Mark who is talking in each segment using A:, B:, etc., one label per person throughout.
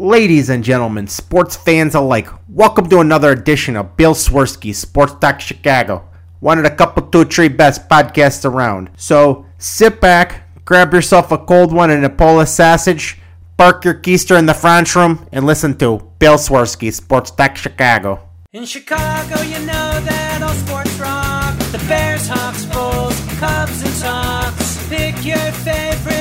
A: Ladies and gentlemen, sports fans alike, welcome to another edition of Bill Swirsky Sports Talk Chicago, one of the couple two three best podcasts around. So sit back, grab yourself a cold one and a Polish sausage, park your keister in the French room, and listen to Bill Swirsky Sports Talk Chicago.
B: In Chicago, you know that all sports rock. The Bears, Hawks, Bulls, Cubs, and Sox. Pick your favorite,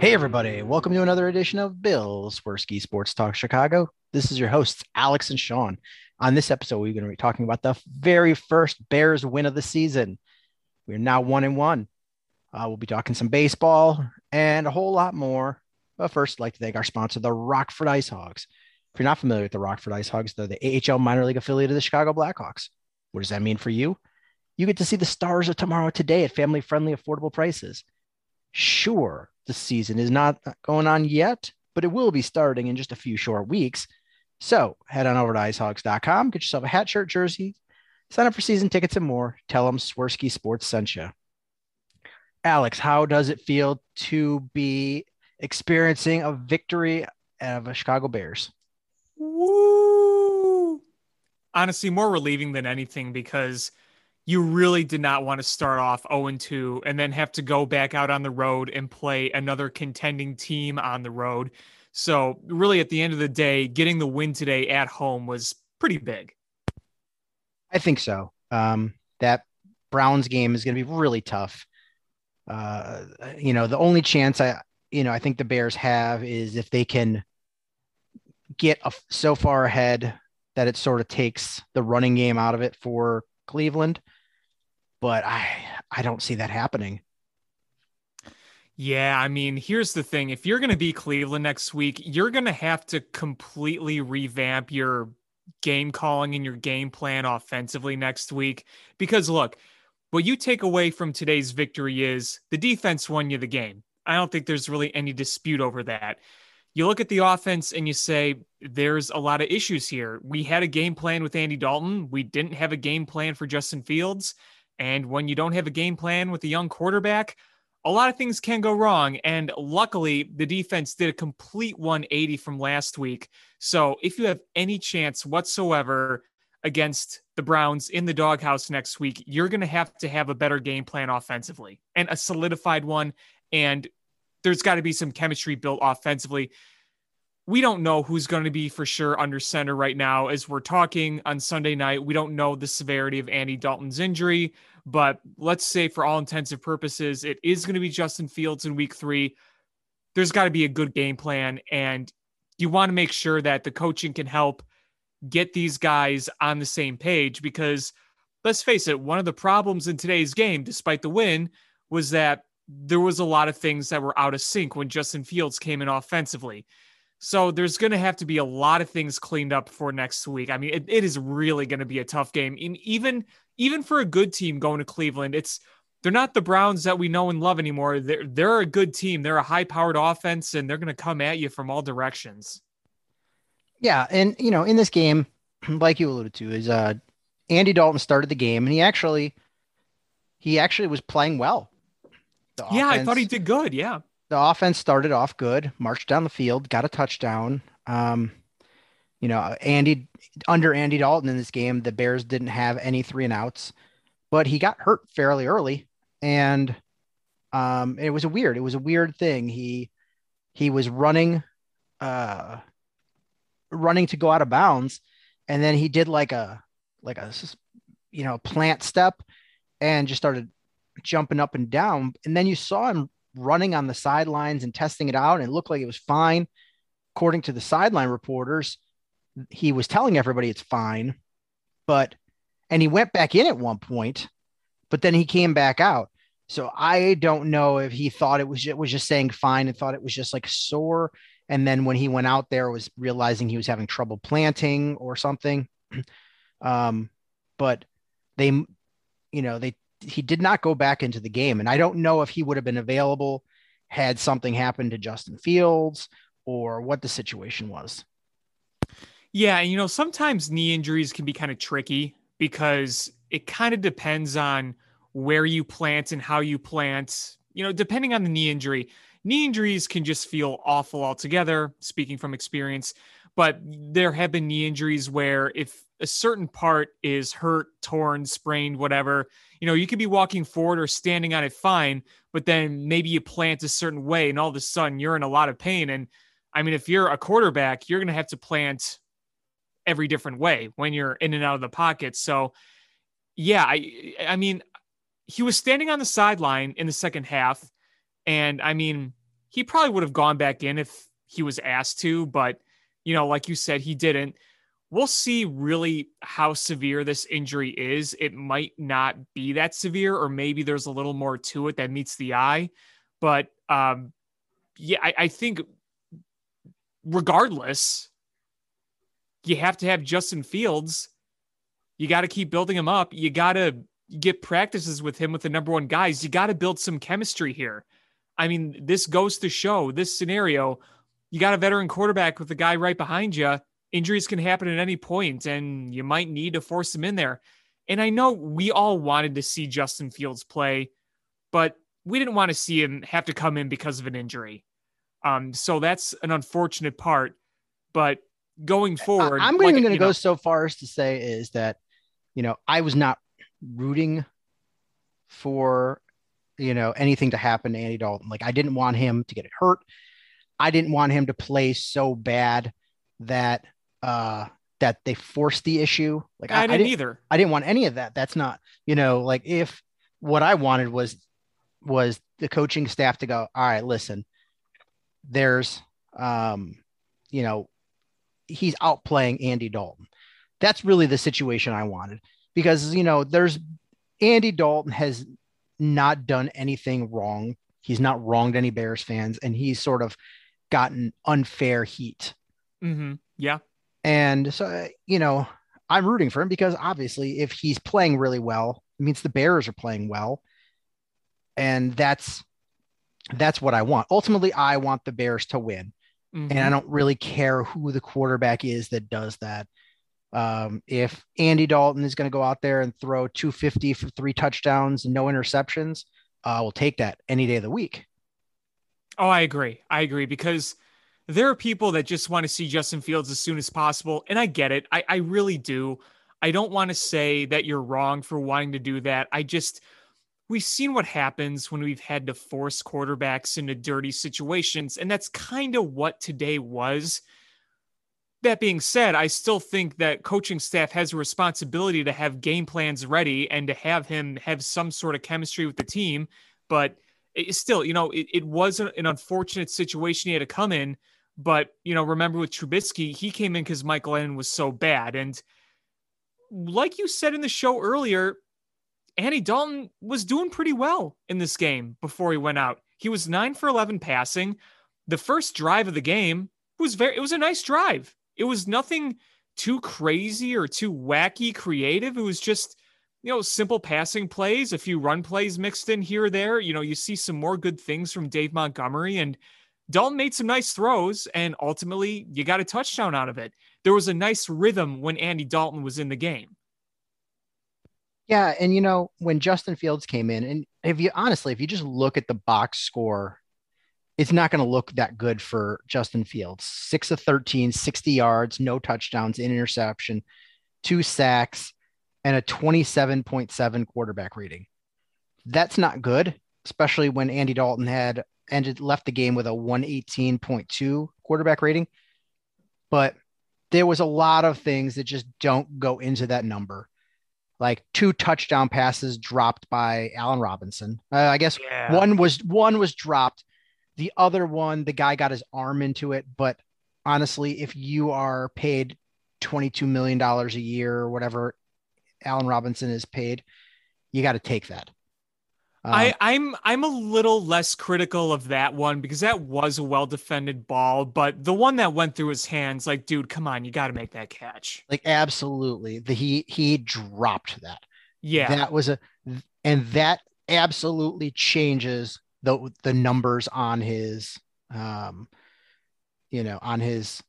C: Hey, everybody. Welcome to another edition of Bill Swirsky Sports Talk Chicago. This is your hosts, Alex and Sean. On this episode, we're going to be talking about the very first Bears win of the season. We're now one and one. Uh, we'll be talking some baseball and a whole lot more. But first, I'd like to thank our sponsor, the Rockford Ice Hogs. If you're not familiar with the Rockford Ice Hogs, they're the AHL minor league affiliate of the Chicago Blackhawks. What does that mean for you? You get to see the stars of tomorrow today at family friendly, affordable prices. Sure, the season is not going on yet, but it will be starting in just a few short weeks. So head on over to icehogs.com, get yourself a hat, shirt, jersey, sign up for season tickets and more. Tell them Swirsky Sports sent you. Alex, how does it feel to be experiencing a victory of a Chicago Bears?
D: Woo! Honestly, more relieving than anything because you really did not want to start off 0 2 and then have to go back out on the road and play another contending team on the road. So, really, at the end of the day, getting the win today at home was pretty big.
C: I think so. Um, that Browns game is going to be really tough. Uh, you know, the only chance I, you know, I think the Bears have is if they can get a, so far ahead that it sort of takes the running game out of it for Cleveland. But I I don't see that happening.
D: Yeah, I mean, here's the thing. If you're going to be Cleveland next week, you're going to have to completely revamp your game calling and your game plan offensively next week. Because look, what you take away from today's victory is the defense won you the game. I don't think there's really any dispute over that. You look at the offense and you say, there's a lot of issues here. We had a game plan with Andy Dalton. We didn't have a game plan for Justin Fields. And when you don't have a game plan with a young quarterback, a lot of things can go wrong. And luckily, the defense did a complete 180 from last week. So if you have any chance whatsoever against the Browns in the doghouse next week, you're going to have to have a better game plan offensively and a solidified one and there's got to be some chemistry built offensively. We don't know who's going to be for sure under center right now as we're talking on Sunday night. We don't know the severity of Andy Dalton's injury, but let's say for all intensive purposes, it is going to be Justin Fields in week three. There's got to be a good game plan, and you want to make sure that the coaching can help get these guys on the same page because let's face it, one of the problems in today's game, despite the win, was that there was a lot of things that were out of sync when Justin Fields came in offensively. So there's going to have to be a lot of things cleaned up for next week. I mean, it, it is really going to be a tough game. And even even for a good team going to Cleveland, it's they're not the Browns that we know and love anymore. They're they're a good team. They're a high-powered offense and they're going to come at you from all directions.
C: Yeah, and you know, in this game, like you alluded to, is uh Andy Dalton started the game and he actually he actually was playing well
D: yeah, offense, I thought he did good. Yeah.
C: The offense started off good, marched down the field, got a touchdown. Um, you know, Andy under Andy Dalton in this game, the Bears didn't have any three and outs, but he got hurt fairly early, and um, it was a weird. It was a weird thing. He he was running, uh, running to go out of bounds, and then he did like a like a you know plant step, and just started jumping up and down. And then you saw him running on the sidelines and testing it out, and it looked like it was fine. According to the sideline reporters, he was telling everybody it's fine, but and he went back in at one point, but then he came back out. So I don't know if he thought it was just, was just saying fine and thought it was just like sore, and then when he went out there was realizing he was having trouble planting or something. um, but they, you know, they he did not go back into the game. And I don't know if he would have been available had something happened to Justin Fields or what the situation was.
D: Yeah, you know, sometimes knee injuries can be kind of tricky because it kind of depends on where you plant and how you plant. You know, depending on the knee injury, knee injuries can just feel awful altogether, speaking from experience. But there have been knee injuries where if a certain part is hurt, torn, sprained, whatever, you know, you could be walking forward or standing on it fine, but then maybe you plant a certain way and all of a sudden you're in a lot of pain. And I mean, if you're a quarterback, you're going to have to plant every different way when you're in and out of the pocket. So, yeah, I, I mean, he was standing on the sideline in the second half, and I mean, he probably would have gone back in if he was asked to, but you know, like you said, he didn't. We'll see really how severe this injury is. It might not be that severe, or maybe there's a little more to it that meets the eye. But um, yeah, I, I think regardless, you have to have Justin Fields. You got to keep building him up. You got to get practices with him with the number one guys. You got to build some chemistry here. I mean, this goes to show this scenario. You got a veteran quarterback with a guy right behind you. Injuries can happen at any point, and you might need to force him in there. And I know we all wanted to see Justin Fields play, but we didn't want to see him have to come in because of an injury. Um, so that's an unfortunate part. But going forward,
C: I, am
D: like,
C: even going to go
D: know,
C: so far as to say is that, you know, I was not rooting for, you know, anything to happen to Andy Dalton. Like I didn't want him to get hurt. I didn't want him to play so bad that uh that they forced the issue. Like
D: I,
C: I,
D: didn't either.
C: I didn't want any of that. That's not, you know, like if what I wanted was was the coaching staff to go, all right, listen, there's um, you know, he's outplaying Andy Dalton. That's really the situation I wanted because you know, there's Andy Dalton has not done anything wrong. He's not wronged any Bears fans, and he's sort of gotten unfair heat.
D: Mm-hmm. Yeah.
C: And so, uh, you know, I'm rooting for him because obviously, if he's playing really well, it means the Bears are playing well, and that's that's what I want. Ultimately, I want the Bears to win,
D: Mhm.
C: and I don't really care who the quarterback is that does that. Um, if Andy Dalton is going to go out there and throw 250 for three touchdowns and no interceptions, I will take that any day of the week.
D: Oh, I agree. I agree because there are people that just want to see Justin Fields as soon as possible. And I get it. I, I really do. I don't want to say that you're wrong for wanting to do that. I just, we've seen what happens when we've had to force quarterbacks into dirty situations. And that's kind of what today was. That being said, I still think that coaching staff has a responsibility to have game plans ready and to have him have some sort of chemistry with the team. But still, you know, it, it was an unfortunate situation he had to come in. But, you know, remember with Trubisky, he came in because Mike Glennon was so bad. And like you said in the show earlier, Andy Dalton was doing pretty well in this game before he went out. He was nine for 11 passing. The first drive of the game was very, it was a nice drive. It was nothing too crazy or too wacky creative. It was just, you know, simple passing plays, a few run plays mixed in here or there. You know, you see some more good things from Dave Montgomery and Dalton made some nice throws and ultimately you got a touchdown out of it. There was a nice rhythm when Andy Dalton was in the game.
C: Yeah, and you know when Justin Fields came in, and if you honestly, if you just look at the box score, it's not going to look that good for Justin Fields. Six of 13, 60 yards, no touchdowns, interception, two sacks, and a 27.7 quarterback rating. That's not good, especially when Andy Dalton had ended left the game with a 118.2 quarterback rating. But there was a lot of things that just don't go into that number like two touchdown passes dropped by Allen Robinson. Uh, I guess
D: Yeah.
C: one was one was dropped. The other one, the guy got his arm into it. But honestly, if you are paid twenty-two million dollars a year or whatever Allen Robinson is paid, you got to take that. Um,
D: I, I'm I'm a little less critical of that one because that was a well defended ball, but the one that went through his hands, like, dude, come on, you got to make that catch.
C: like absolutely, the he he dropped that.
D: Yeah,
C: that was a and that absolutely changes the the numbers on his um you know, on his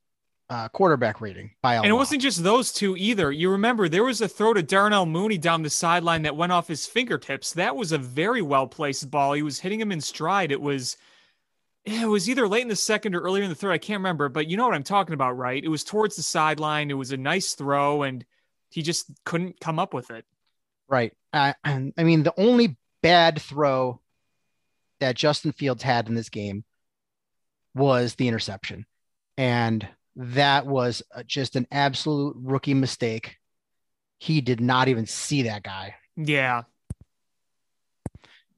C: uh, quarterback rating by
D: And it
C: lot.
D: wasn't just those two either. You remember there was a throw to Darnell Mooney down the sideline that went off his fingertips. That was a very well placed ball. He was hitting him in stride. It was it was either late in the second or earlier in the third. I can't remember, but you know what I'm talking about, right? It was towards the sideline. It was a nice throw, and he just couldn't come up with it.
C: Right. Uh, and I mean, the only bad throw that Justin Fields had in this game was the interception. And that was uh, just an absolute rookie mistake. He did not even see that guy.
D: Yeah.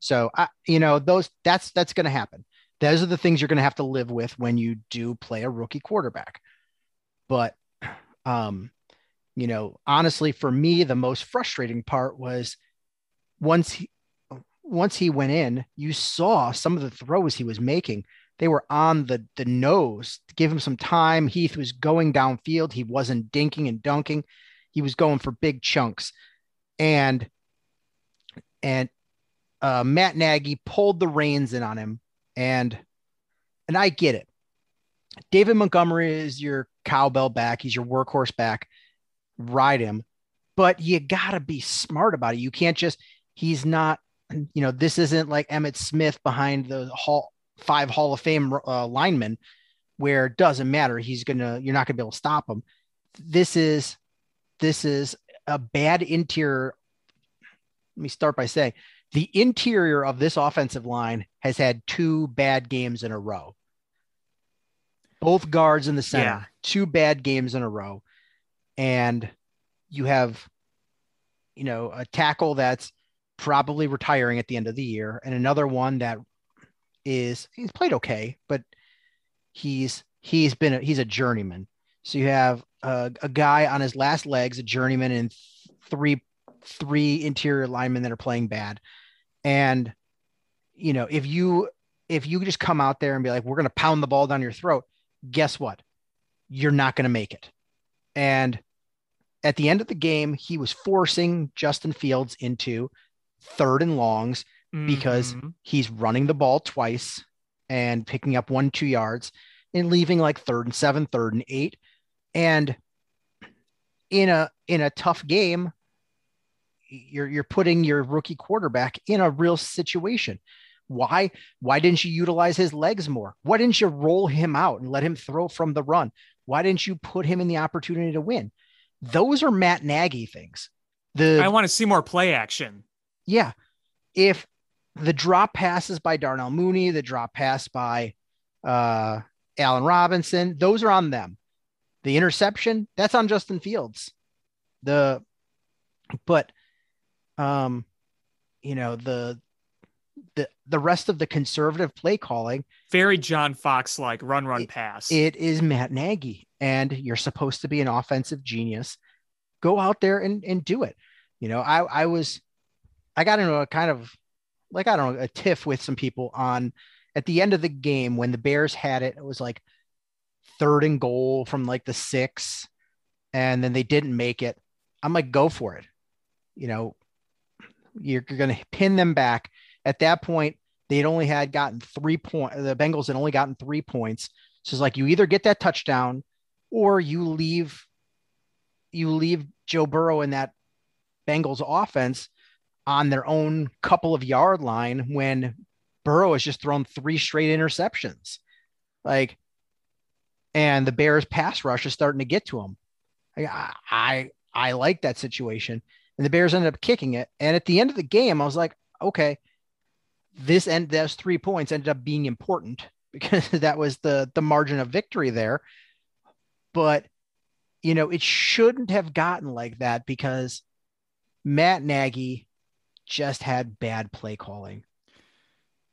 C: So, I, you know, those that's that's going to happen. Those are the things you're going to have to live with when you do play a rookie quarterback. But um you know, honestly for me the most frustrating part was once he once he went in, you saw some of the throws he was making. They were on the the nose. To give him some time. Heath was going downfield. He wasn't dinking and dunking. He was going for big chunks. And and uh, Matt Nagy pulled the reins in on him, and and I get it. David Montgomery is your cowbell back. He's your workhorse back. Ride him, but you gotta be smart about it. You can't just. He's not. You know, this isn't like Emmitt Smith behind the hall five Hall of Fame uh, linemen, where it doesn't matter. He's gonna. You're not gonna be able to stop him. This is. This is a bad interior. Let me start by saying the interior of this offensive line has had two bad games in a row. Both guards in the center,
D: Yeah.
C: two bad games in a row. And you have, you know, a tackle that's probably retiring at the end of the year, and another one that is he's played okay, but he's he's been a, he's a journeyman. So you have a, a guy on his last legs, a journeyman, and th- three three interior linemen that are playing bad. And you know, if you if you just come out there and be like, we're going to pound the ball down your throat, guess what? You're not going to make it. And at the end of the game, he was forcing Justin Fields into third and longs because
D: Mhm.
C: he's running the ball twice and picking up one, two yards and leaving like third and seven, third and eight. And in a in a tough game, you're you're putting your rookie quarterback in a real situation. Why? Why didn't you utilize his legs more? Why didn't you roll him out and let him throw from the run? Why didn't you put him in the opportunity to win? Those are Matt Nagy things. The
D: I want to see more play action.
C: yeah, if the drop passes by Darnell Mooney, the drop pass by uh, Allen Robinson, those are on them. The interception, that's on Justin Fields. The but um you know the the the rest of the conservative play calling
D: Very John Fox like run, run,
C: It-
D: pass.
C: it is Matt Nagy, and you're supposed to be an offensive genius. Go out there and, and do it. You know, I, I was, I got into a kind of like, I don't know, a tiff with some people on at the end of the game when the Bears had it. It was like third and goal from like the six, and then they didn't make it. I'm like, go for it. You know, you're, you're going to pin them back. At that point, they'd only had gotten three points. The Bengals had only gotten three points. So it's like you either get that touchdown or you leave you leave Joe Burrow in that Bengals offense on their own couple of yard line when Burrow has just thrown three straight interceptions. Like and the Bears pass rush is starting to get to him. I I, I like that situation. And the Bears ended up kicking it. And at the end of the game, I was like, okay, this end those three points ended up being important because that was the the margin of victory there. But you know, it shouldn't have gotten like that because Matt Nagy just had bad play calling.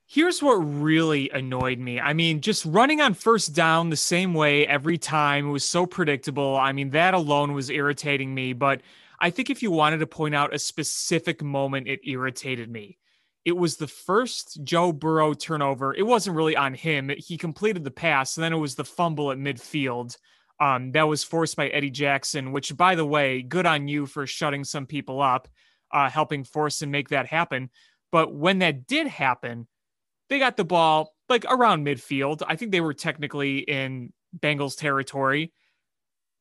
D: Here's what really annoyed me. I mean, just running on first down the same way every time it was so predictable. I mean, that alone was irritating me. But I think if you wanted to point out a specific moment, it irritated me. It was the first Joe Burrow turnover. It wasn't really on him. He completed the pass, and then it was the fumble at midfield. Um, that was forced by Eddie Jackson, which, by the way, good on you for shutting some people up, uh, helping force and make that happen. But when that did happen, they got the ball like around midfield. I think they were technically in Bengals territory.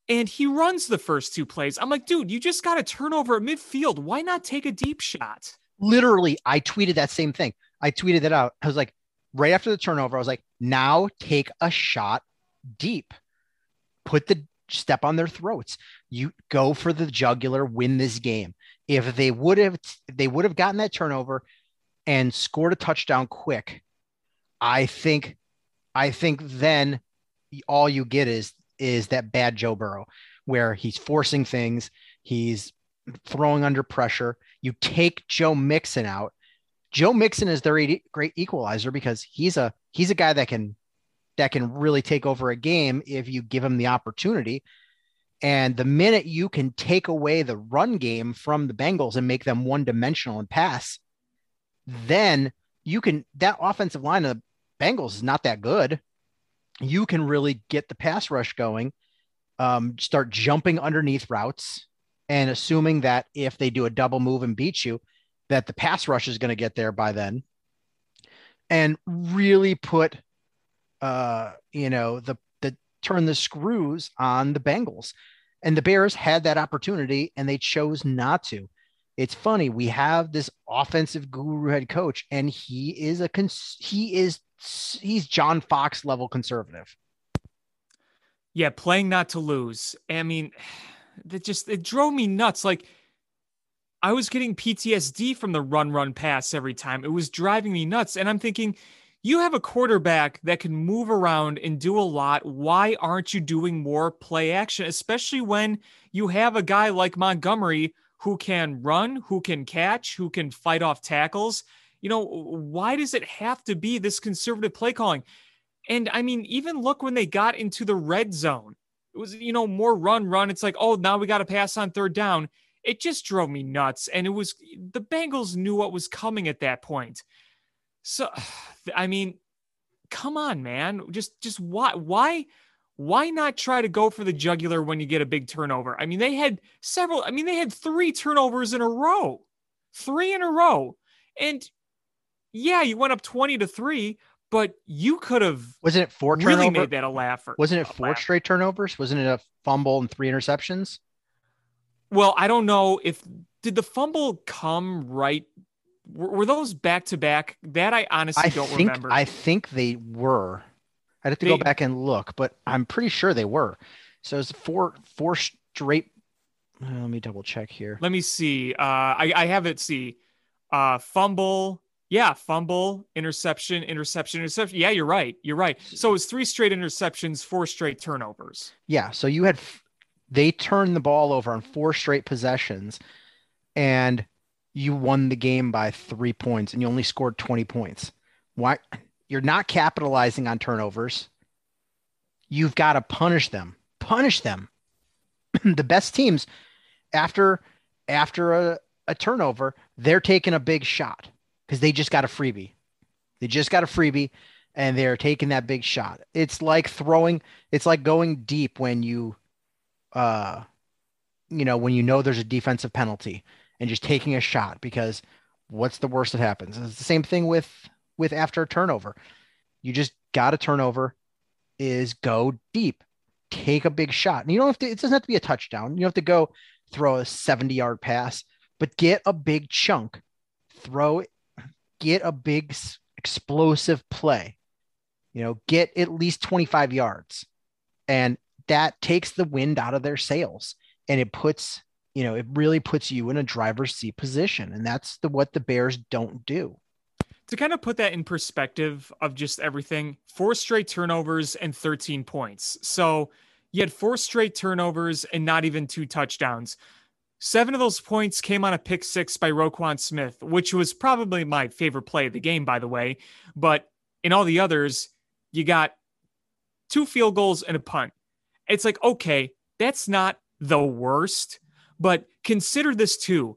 D: And he runs the first two plays. I'm like, dude, you just got a turnover at midfield. Why not take a deep shot?
C: Literally, I tweeted that same thing. I tweeted that out. I was like, right after the turnover, I was like, now take a shot deep. Put the step on their throats. You go for the jugular, win this game. If they would have they would have gotten that turnover and scored a touchdown quick, I think I think then all you get is is that bad Joe Burrow where he's forcing things, he's throwing under pressure. You take Joe Mixon out. Joe Mixon is their great equalizer because he's a he's a guy that can that can really take over a game if you give him the opportunity. And the minute you can take away the run game from the Bengals and make them one dimensional and pass, then you can that offensive line of the Bengals is not that good. You can really get the pass rush going, um, start jumping underneath routes, and assuming that if they do a double move and beat you, that the pass rush is going to get there by then, and really put, uh, you know, the the turn the screws on the Bengals. And the Bears had that opportunity and they chose not to. It's funny we have this offensive guru head coach and he is a cons- he is he's john fox level conservative.
D: Yeah playing not to lose. I mean that just it drove me nuts. Like i was getting ptsd from the run run pass every time. It was driving me nuts. And i'm thinking you have a quarterback that can move around and do a lot. Why aren't you doing more play action, especially when you have a guy like Montgomery who can run, who can catch, who can fight off tackles. You know, why does it have to be this conservative play calling? And I mean, even look when they got into the red zone, it was, you know, more run, run. It's like, oh, now we got to pass on third down. It just drove me nuts. And it was the Bengals knew what was coming at that point. So, I mean, come on, man. Just, just why, why? why not try to go for the jugular when you get a big turnover? I mean, they had several, I mean, they had three turnovers in a row, three in a row. And yeah, you went up 20 to three, but you could have
C: wasn't it four
D: really made that a laugher.
C: Wasn't it four straight turnovers? Wasn't it a fumble and three interceptions?
D: Well, I don't know if did the fumble come right. Were, were those back to back? That I honestly I don't
C: think,
D: remember.
C: I think they were. I'd have to they, go back and look, but I'm pretty sure they were. So it's four four straight. Uh, let me double check here.
D: Let me see. Uh, I I have it. See, uh, fumble. Yeah, fumble, interception, interception, interception. Yeah, you're right. You're right. So it's three straight interceptions, four straight turnovers.
C: Yeah. So you had they turned the ball over on four straight possessions, and you won the game by three points, and you only scored twenty points. Why? You're not capitalizing on turnovers. You've got to punish them. Punish them. the best teams after after a, a turnover, they're taking a big shot because they just got a freebie. They just got a freebie and they're taking that big shot. It's like throwing, it's like going deep when you uh you know, when you know there's a defensive penalty and just taking a shot because what's the worst that happens? It's the same thing with with after a turnover. You just got a turnover is go deep, take a big shot. And you don't have to, it doesn't have to be a touchdown. You don't have to go throw a 70 yard pass, but get a big chunk, throw it, get a big explosive play, you know, get at least 25 yards. And that takes the wind out of their sails and it puts, you know, it really puts you in a driver's seat position. And that's the what the Bears don't do
D: to kind of put that in perspective of just everything, four straight turnovers and 13 points. So you had four straight turnovers and not even two touchdowns. Seven of those points came on a pick six by Roquan Smith, which was probably my favorite play of the game, by the way. But in all the others, you got two field goals and a punt. It's like, okay, that's not the worst, but consider this too.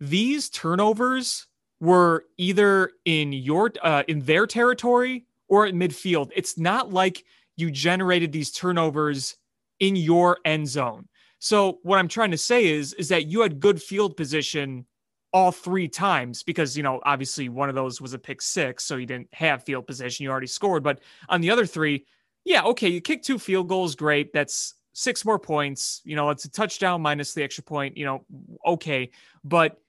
D: These turnovers were either in your uh, in their territory or at midfield. It's not like you generated these turnovers in your end zone. So what I'm trying to say is is that you had good field position all three times because you know obviously one of those was a pick six so you didn't have field position you already scored but on the other three yeah, okay, you kick two field goals, great. That's six more points. You know, it's a touchdown minus the extra point. You know, okay, but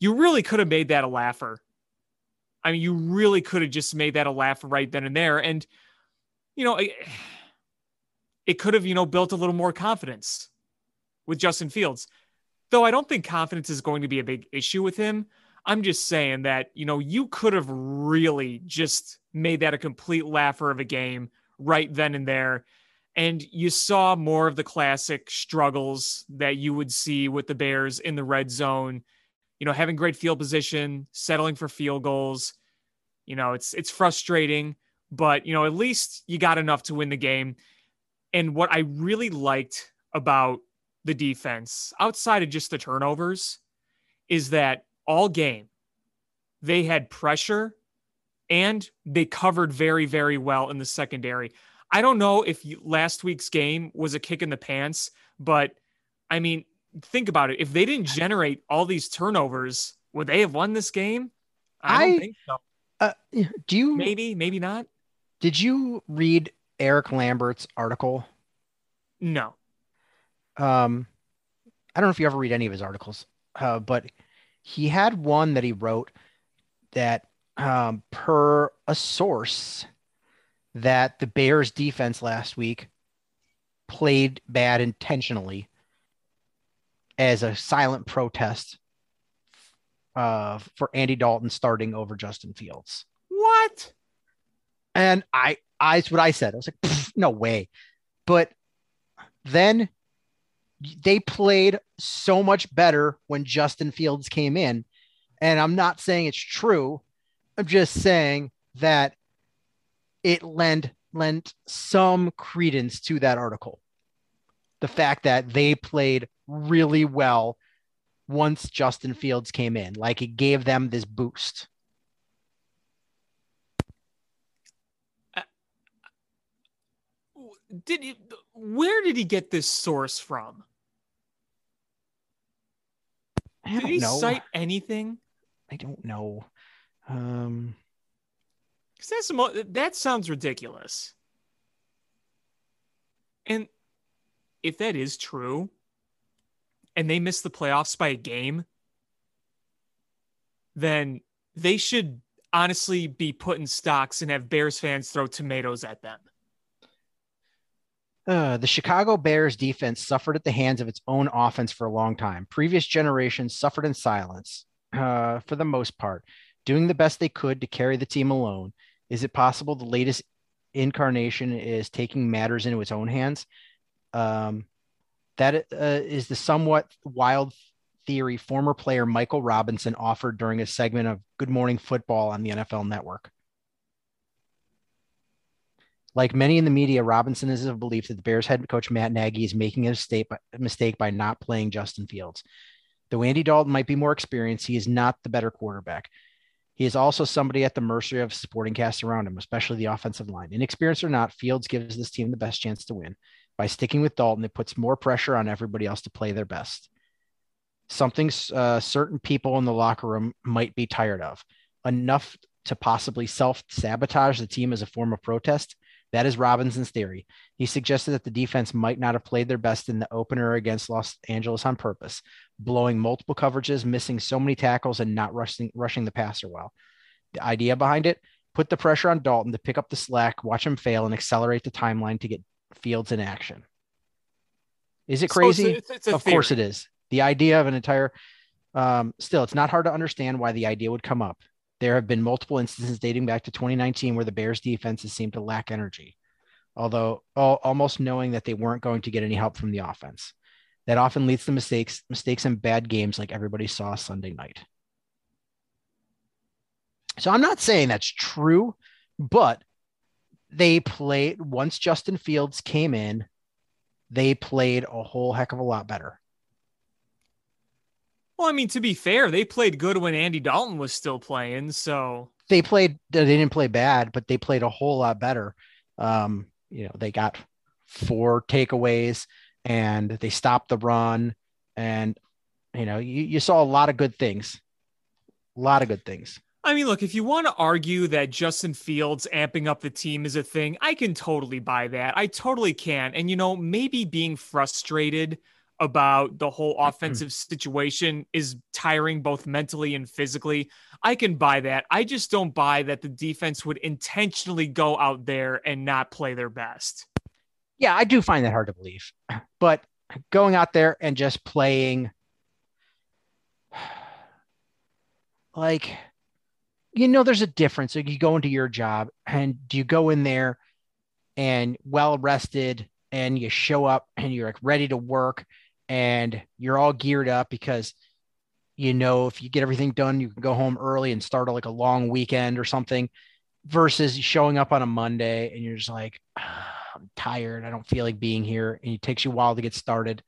D: you really could have made that a laugher. I mean, you really could have just made that a laugh right then and there. And, you know, it, it could have, you know, built a little more confidence with Justin Fields. Though I don't think confidence is going to be a big issue with him. I'm just saying that, you know, you could have really just made that a complete laugher of a game right then and there. And you saw more of the classic struggles that you would see with the Bears in the red zone, you know, having great field position, settling for field goals. You know, it's it's frustrating, but you know, at least you got enough to win the game. And what I really liked about the defense, outside of just the turnovers, is that all game they had pressure and they covered very, very well in the secondary. I don't know if you, last week's game was a kick in the pants, but I mean, think about it. If they didn't generate all these turnovers, would they have won this game? I don't
C: I-
D: think so.
C: Uh, do you
D: Maybe, maybe not.
C: did you read Erik Lambert's article?
D: No.
C: Um, I don't know if you ever read any of his articles, uh, but he had one that he wrote that, um, per a source, that the Bears defense last week played bad intentionally as a silent protest uh, for Andy Dalton starting over Justin Fields.
D: What?
C: And I, I, that's what I said. I was like, no way. But then they played so much better when Justin Fields came in. And I'm not saying it's true. I'm just saying that it lent lent some credence to that article. The fact that they played really well once Justin Fields came in, like it gave them this boost.
D: Did you, where did he get this source from?
C: I
D: Did he
C: know.
D: cite anything?
C: I don't know. Um,
D: 'Cause that's the mo- that sounds ridiculous. And if that is true, and they miss the playoffs by a game, then they should honestly be put in stocks and have Bears fans throw tomatoes at them.
C: Uh, the Chicago Bears defense suffered at the hands of its own offense for a long time. Previous generations suffered in silence, uh, for the most part, doing the best they could to carry the team alone. Is it possible the latest incarnation is taking matters into its own hands? Um, that uh, is the somewhat wild theory former player Michael Robinson offered during a segment of Good Morning Football on the NFL Network. Like many in the media, Robinson is of belief that the Bears head coach Matt Nagy is making a mistake, by not playing Justin Fields. Though Andy Dalton might be more experienced, he is not the better quarterback. He is also somebody at the mercy of supporting cast around him, especially the offensive line. Inexperienced or not, Fields gives this team the best chance to win. By sticking with Dalton, it puts more pressure on everybody else to play their best. Something uh, certain people in the locker room might be tired of, enough to possibly self sabotage the team as a form of protest. That is Robinson's theory. He suggested that the defense might not have played their best in the opener against Los Angeles on purpose, blowing multiple coverages, missing so many tackles, and not rushing rushing the passer well. The idea behind it: put the pressure on Dalton to pick up the slack, watch him fail, and accelerate the timeline to get Fields in action. Is it
D: So it's a-
C: crazy?
D: it's- a
C: of course it is. The idea of an entire um, still, it's not hard to understand why the idea would come up. There have been multiple instances dating back to 2019 where the Bears defenses seemed to lack energy, although al- almost knowing that they weren't going to get any help from the offense. That often leads to mistakes, mistakes and bad games like everybody saw Sunday night. So I'm not saying that's true, but they played once Justin Fields came in, they played a whole heck of a lot better.
D: Well, I mean, to be fair, they played good when Andy Dalton was still playing. So
C: they played they didn't play bad, but they played a whole lot better. Um, you know, they got four takeaways and they stopped the run. And you know, you, you saw a lot of good things. A lot of good things.
D: I mean, look, if you want to argue that Justin Fields amping up the team is a thing, I can totally buy that. I totally can. And, you know, maybe being frustrated about the whole mm-hmm. offensive situation is tiring both mentally and physically. I can buy that. I just don't buy that the defense would intentionally go out there and not play their best.
C: Yeah, I do find that hard to believe. But going out there and just playing like you know there's a difference. Like you go into your job and do you go in there and well rested and you show up and you're like ready to work and you're all geared up because you know if you get everything done you can go home early and start like a long weekend or something versus showing up on a monday and you're just like ah, i'm tired. I don't feel like being here. And it takes you a while to get started.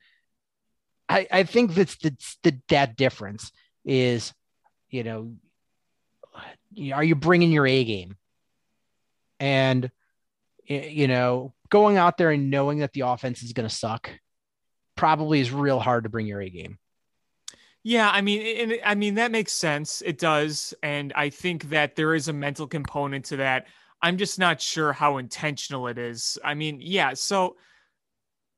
C: I i think that's the, the that difference is you know are you bringing your a game? And you know going out there and knowing that the offense is going to suck probably is real hard to bring your A game.
D: Yeah, I mean, and I mean that makes sense. It does, and I think that there is a mental component to that. I'm just not sure how intentional it is. I mean, yeah, so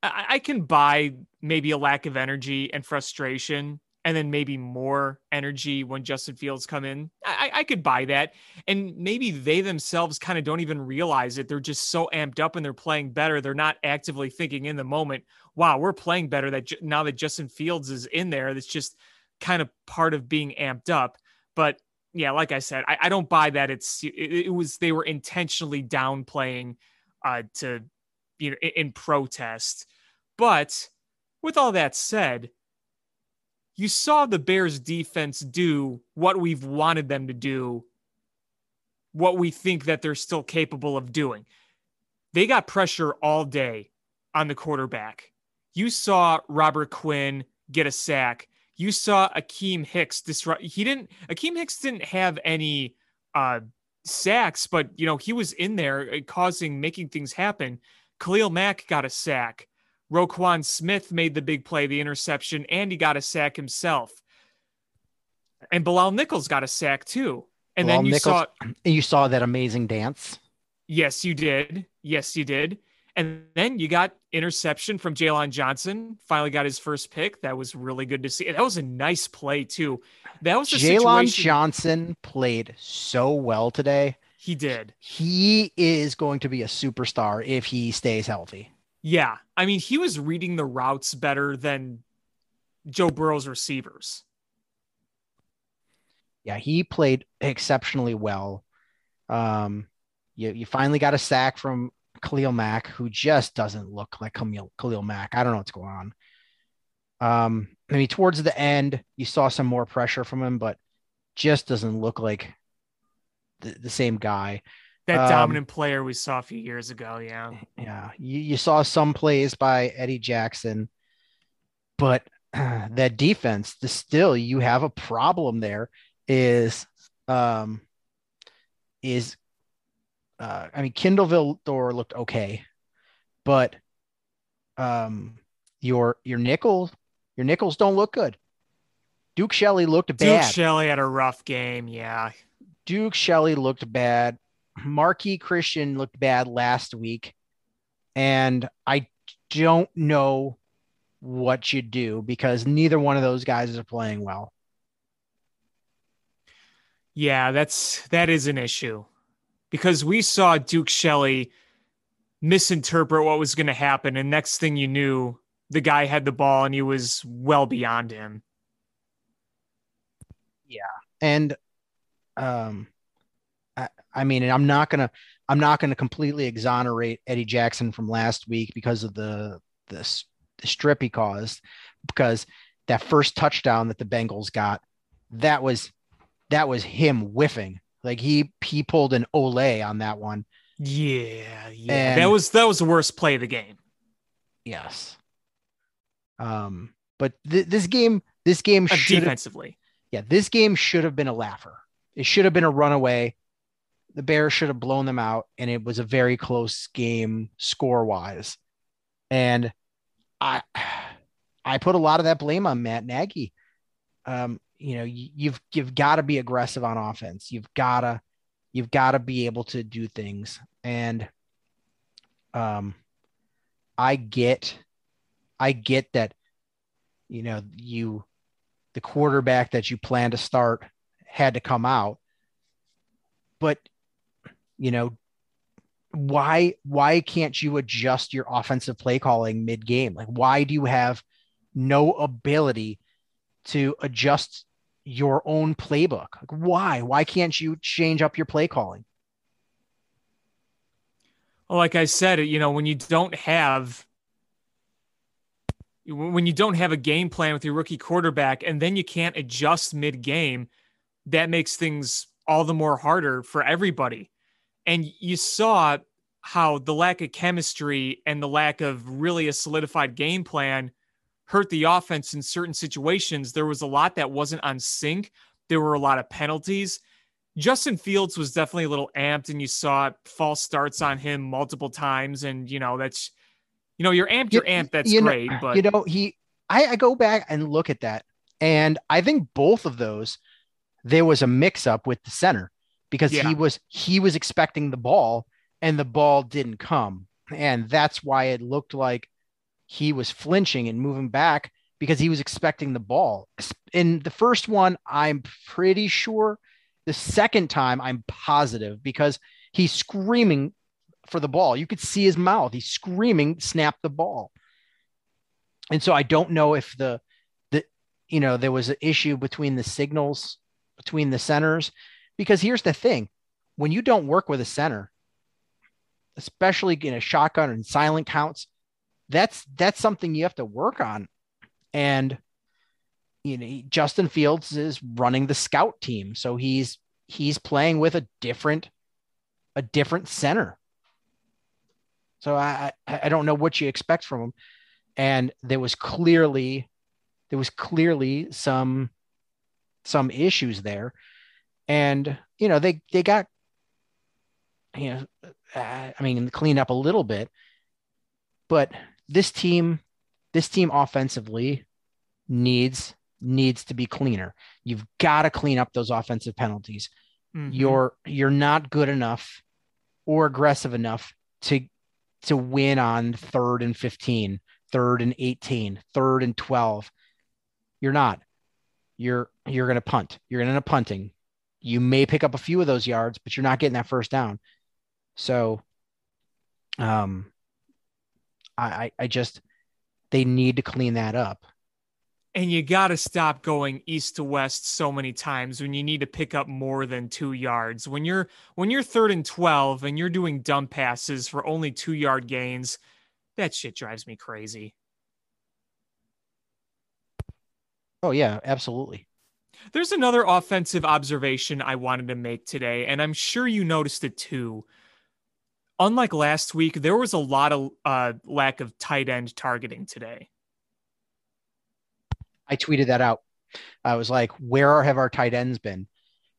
D: I, I can buy maybe a lack of energy and frustration and then maybe more energy when Justin Fields come in. I, I could buy that. And maybe they themselves kind of don't even realize it. They're just so amped up and they're playing better. They're not actively thinking in the moment, wow, we're playing better that now that Justin Fields is in there. That's just kind of part of being amped up. But yeah, like I said, I, I don't buy that it's it, it, was they were intentionally downplaying uh to you know in, in protest. But with all that said, you saw the Bears defense do what we've wanted them to do, what we think that they're still capable of doing. They got pressure all day on the quarterback. You saw Robert Quinn get a sack. You saw Akiem Hicks disrupt. He didn't. Akiem Hicks didn't have any uh, sacks, but you know he was in there uh, causing, making things happen. Khalil Mack got a sack. Roquan Smith made the big play, the interception, and he got a sack himself. And Bilal Nichols got a sack too. And Bilal then you Nichols, saw
C: you saw that amazing dance.
D: Yes, you did. Yes, you did. And then you got interception from Jaylon Johnson. Finally got his first pick. That was really good to see. That was a nice play too. That was
C: Jaylon Johnson played so well today.
D: He did.
C: He is going to be a superstar if he stays healthy.
D: Yeah. I mean, he was reading the routes better than Joe Burrow's receivers.
C: Yeah, he played exceptionally well. Um, you, you finally got a sack from Khalil Mack, who just doesn't look like Khalil, Khalil Mack. I don't know what's going on. Um, I mean, towards the end, you saw some more pressure from him, but just doesn't look like the, the same guy.
D: That um, dominant player we saw a few years ago. Yeah.
C: Yeah. You, you saw some plays by Eddie Jackson, but uh, that defense, the still you have a problem there is um is uh I mean Kindle Vildor looked okay, but um your your nickels your nickels don't look good. Duke Shelley looked bad.
D: Duke Shelley had a rough game, yeah.
C: Duke Shelley looked bad. Marqui Christian looked bad last week, and I don't know what you do because neither one of those guys are playing well.
D: Yeah, that's that is an issue because we saw Duke Shelley misinterpret what was going to happen, and next thing you knew, the guy had the ball and he was well beyond him.
C: Yeah, and um, I mean, and I'm not gonna I'm not gonna completely exonerate Eddie Jackson from last week because of the the, the strip he caused, because that first touchdown that the Bengals got, that was that was him whiffing. Like he he pulled an Olay on that one.
D: Yeah, yeah. And, that was that was the worst play of the game.
C: Yes. Um, but th- this game, this game
D: uh, defensively,
C: yeah, this game should have been a laugher. It should have been a runaway the Bears should have blown them out, and it was a very close game score wise. And I I put a lot of that blame on Matt Nagy. Um, you know, you, you've you've got to be aggressive on offense. You've got to you've got to be able to do things. And um I get I get that you know, you the quarterback that you plan to start had to come out. But you know, why why can't you adjust your offensive play calling mid game? Like why do you have no ability to adjust your own playbook? Like why? Why can't you change up your play calling?
D: Well, like I said, you know, when you don't have when you don't have a game plan with your rookie quarterback and then you can't adjust mid game, that makes things all the more harder for everybody. And you saw how the lack of chemistry and the lack of really a solidified game plan hurt the offense in certain situations. There was a lot that wasn't on sync. There were a lot of penalties. Justin Fields was definitely a little amped, and you saw false starts on him multiple times. And you know that's, you know, you're amped, you're amped. That's
C: you
D: great, but
C: you know, he, I, I go back and look at that, and I think both of those, there was a mix up with the center because
D: Yeah.
C: he was he was expecting the ball and the ball didn't come, and that's why it looked like he was flinching and moving back because he was expecting the ball. In the first one, I'm pretty sure. The second time, I'm positive because he's screaming for the ball. You could see his mouth. He's screaming, snap the ball. And so I don't know if the the you know there was an issue between the signals between the centers because here's the thing. When you don't work with a center especially in a shotgun and silent counts that's that's something you have to work on. And you know Justin Fields is running the scout team so he's he's playing with a different a different center. So I I don't know what you expect from him. And there was clearly there was clearly some some issues there and you know they they got you know uh, i mean cleaned up a little bit but this team this team offensively needs needs to be cleaner. You've got to clean up those offensive penalties.
D: Mhm.
C: you're you're not good enough or aggressive enough to to win on third and 15 third and 18 third and 12 you're not. You're you're going to punt. You're going to end up punting you may pick up a few of those yards but you're not getting that first down so um i i, I just they need to clean that up
D: and you got to stop going east to west so many times when you need to pick up more than two yards. When you're when you're third and twelve and you're doing dump passes for only two yard gains, that shit drives me crazy.
C: oh yeah absolutely
D: There's another offensive observation I wanted to make today, and I'm sure you noticed it too. Unlike last week, there was a lot of uh, lack of tight end targeting today.
C: I tweeted that out. I was like, where have our tight ends been?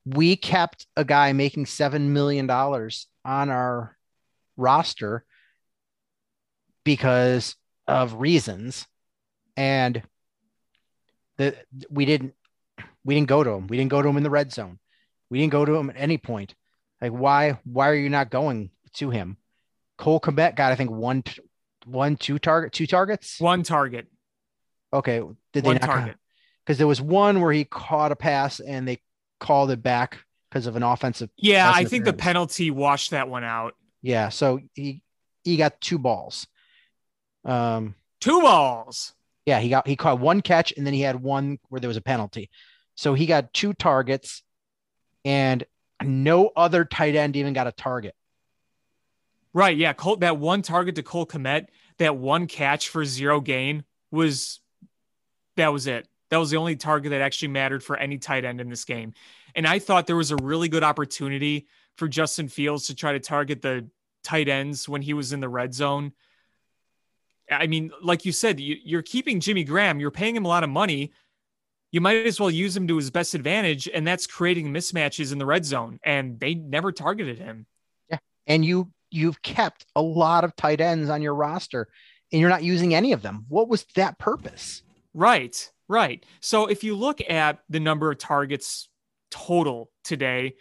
C: We kept a guy making $7 million on our roster because of reasons. And the, we didn't, we didn't go to him. We didn't go to him in the red zone. We didn't go to him at any point. Like, why, why are you not going to him? Cole Kmet got, I think one, one, two target, two targets.
D: One target,
C: Okay. Did they not
D: target.
C: because there was one where he caught a pass and they called it back because of an offensive.
D: Yeah, I think the penalty washed that one out.
C: Yeah, so he he got two balls. Um,
D: Two balls.
C: yeah, he got he caught one catch and then he had one where there was a penalty. So he got two targets, and no other tight end even got a target.
D: Right. Yeah. Cole, that one target to Cole Kmet, that one catch for zero gain was that was it. That was the only target that actually mattered for any tight end in this game. And I thought there was a really good opportunity for Justin Fields to try to target the tight ends when he was in the red zone. I mean, like you said, you, you're keeping Jimmy Graham, you're paying him a lot of money. You might as well use him to his best advantage, and that's creating mismatches in the red zone. And they never targeted him.
C: Yeah, And you you've kept a lot of tight ends on your roster, and you're not using any of them. What was that purpose?
D: Right. Right. So if you look at the number of targets total today,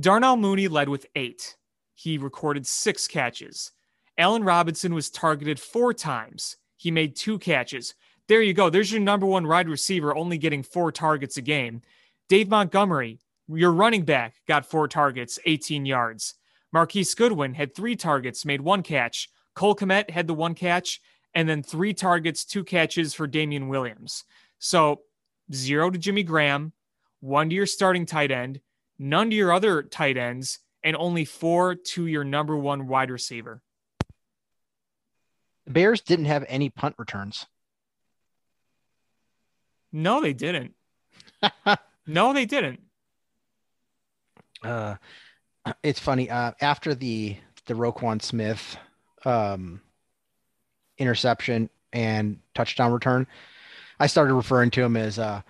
D: Darnell Mooney led with eight. He recorded six catches. Allen Robinson was targeted four times. He made two catches. There you go. There's your number one wide receiver only getting four targets a game. Dave Montgomery, your running back, got four targets, 18 yards. Marquise Goodwin had three targets, made one catch. Cole Kmet had the one catch, and then three targets, two catches for Damien Williams. So zero to Jimmy Graham, one to your starting tight end, none to your other tight ends, and only four to your number one wide receiver.
C: The Bears didn't have any punt returns.
D: No, they didn't. no, they didn't.
C: Uh, it's funny. Uh, after the the Roquan Smith um, interception and touchdown return, I started referring to him as uh,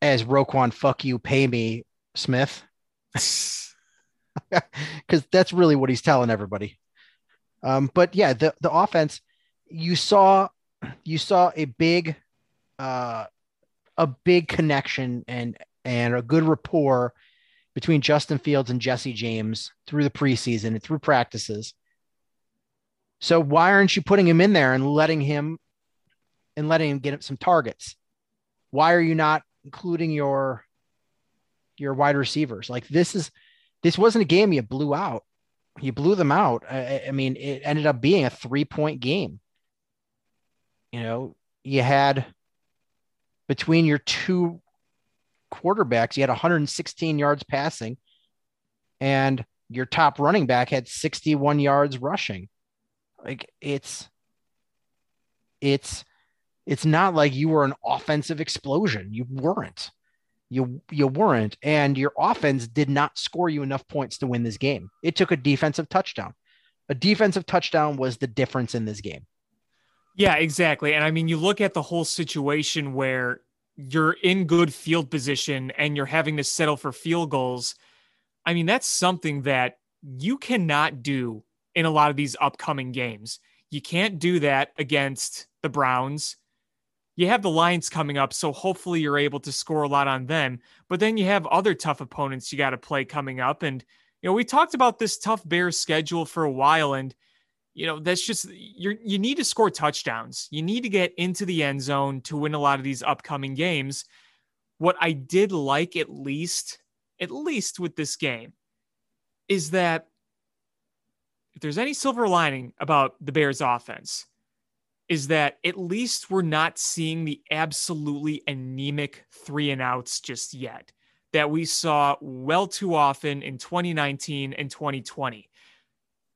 C: as Roquan "fuck you, pay me" Smith, because that's really what he's telling everybody. Um, but yeah, the the offense you saw you saw a big uh, a big connection and and a good rapport between Justin Fields and Jesse James through the preseason and through practices. So why aren't you putting him in there and letting him and letting him get some targets? Why are you not including your your wide receivers? Like this is this wasn't a game you blew out. You blew them out. I, I mean, it ended up being a three point game. You know, you had between your two quarterbacks, you had 116 yards passing, and your top running back had 61 yards rushing. Like it's it's it's not like you were an offensive explosion. You weren't. You you weren't, and your offense did not score you enough points to win this game. It took a defensive touchdown. A defensive touchdown was the difference in this game.
D: Yeah, exactly. And I mean, you look at the whole situation where you're in good field position and you're having to settle for field goals. I mean, that's something that you cannot do in a lot of these upcoming games. You can't do that against the Browns. You have the Lions coming up, so hopefully you're able to score a lot on them. But then you have other tough opponents you got to play coming up. And, you know, we talked about this tough Bears schedule for a while, and you know that's just you you need to score touchdowns. You need to get into the end zone to win a lot of these upcoming games. What i did like at least at least with this game is that if there's any silver lining about the bears offense is that at least we're not seeing the absolutely anemic three and outs just yet that we saw well too often in 2019 and 2020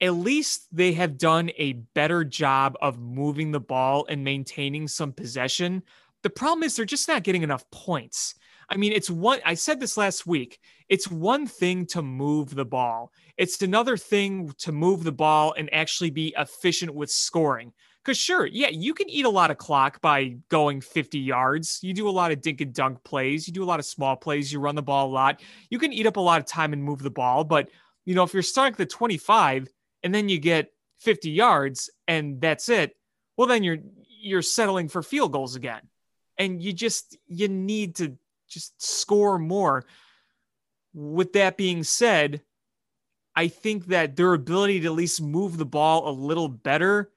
D: at least they have done a better job of moving the ball and maintaining some possession. The problem is they're just not getting enough points. I mean, it's one, I said this last week. It's one thing to move the ball, it's another thing to move the ball and actually be efficient with scoring. Because, sure, yeah, you can eat a lot of clock by going 50 yards. You do a lot of dink and dunk plays. You do a lot of small plays. You run the ball a lot. You can eat up a lot of time and move the ball. But, you know, if you're starting at the 25, and then you get 50 yards and that's it, well then you're you're settling for field goals again. And you just you need to just score more. With that being said, I think that their ability to at least move the ball a little better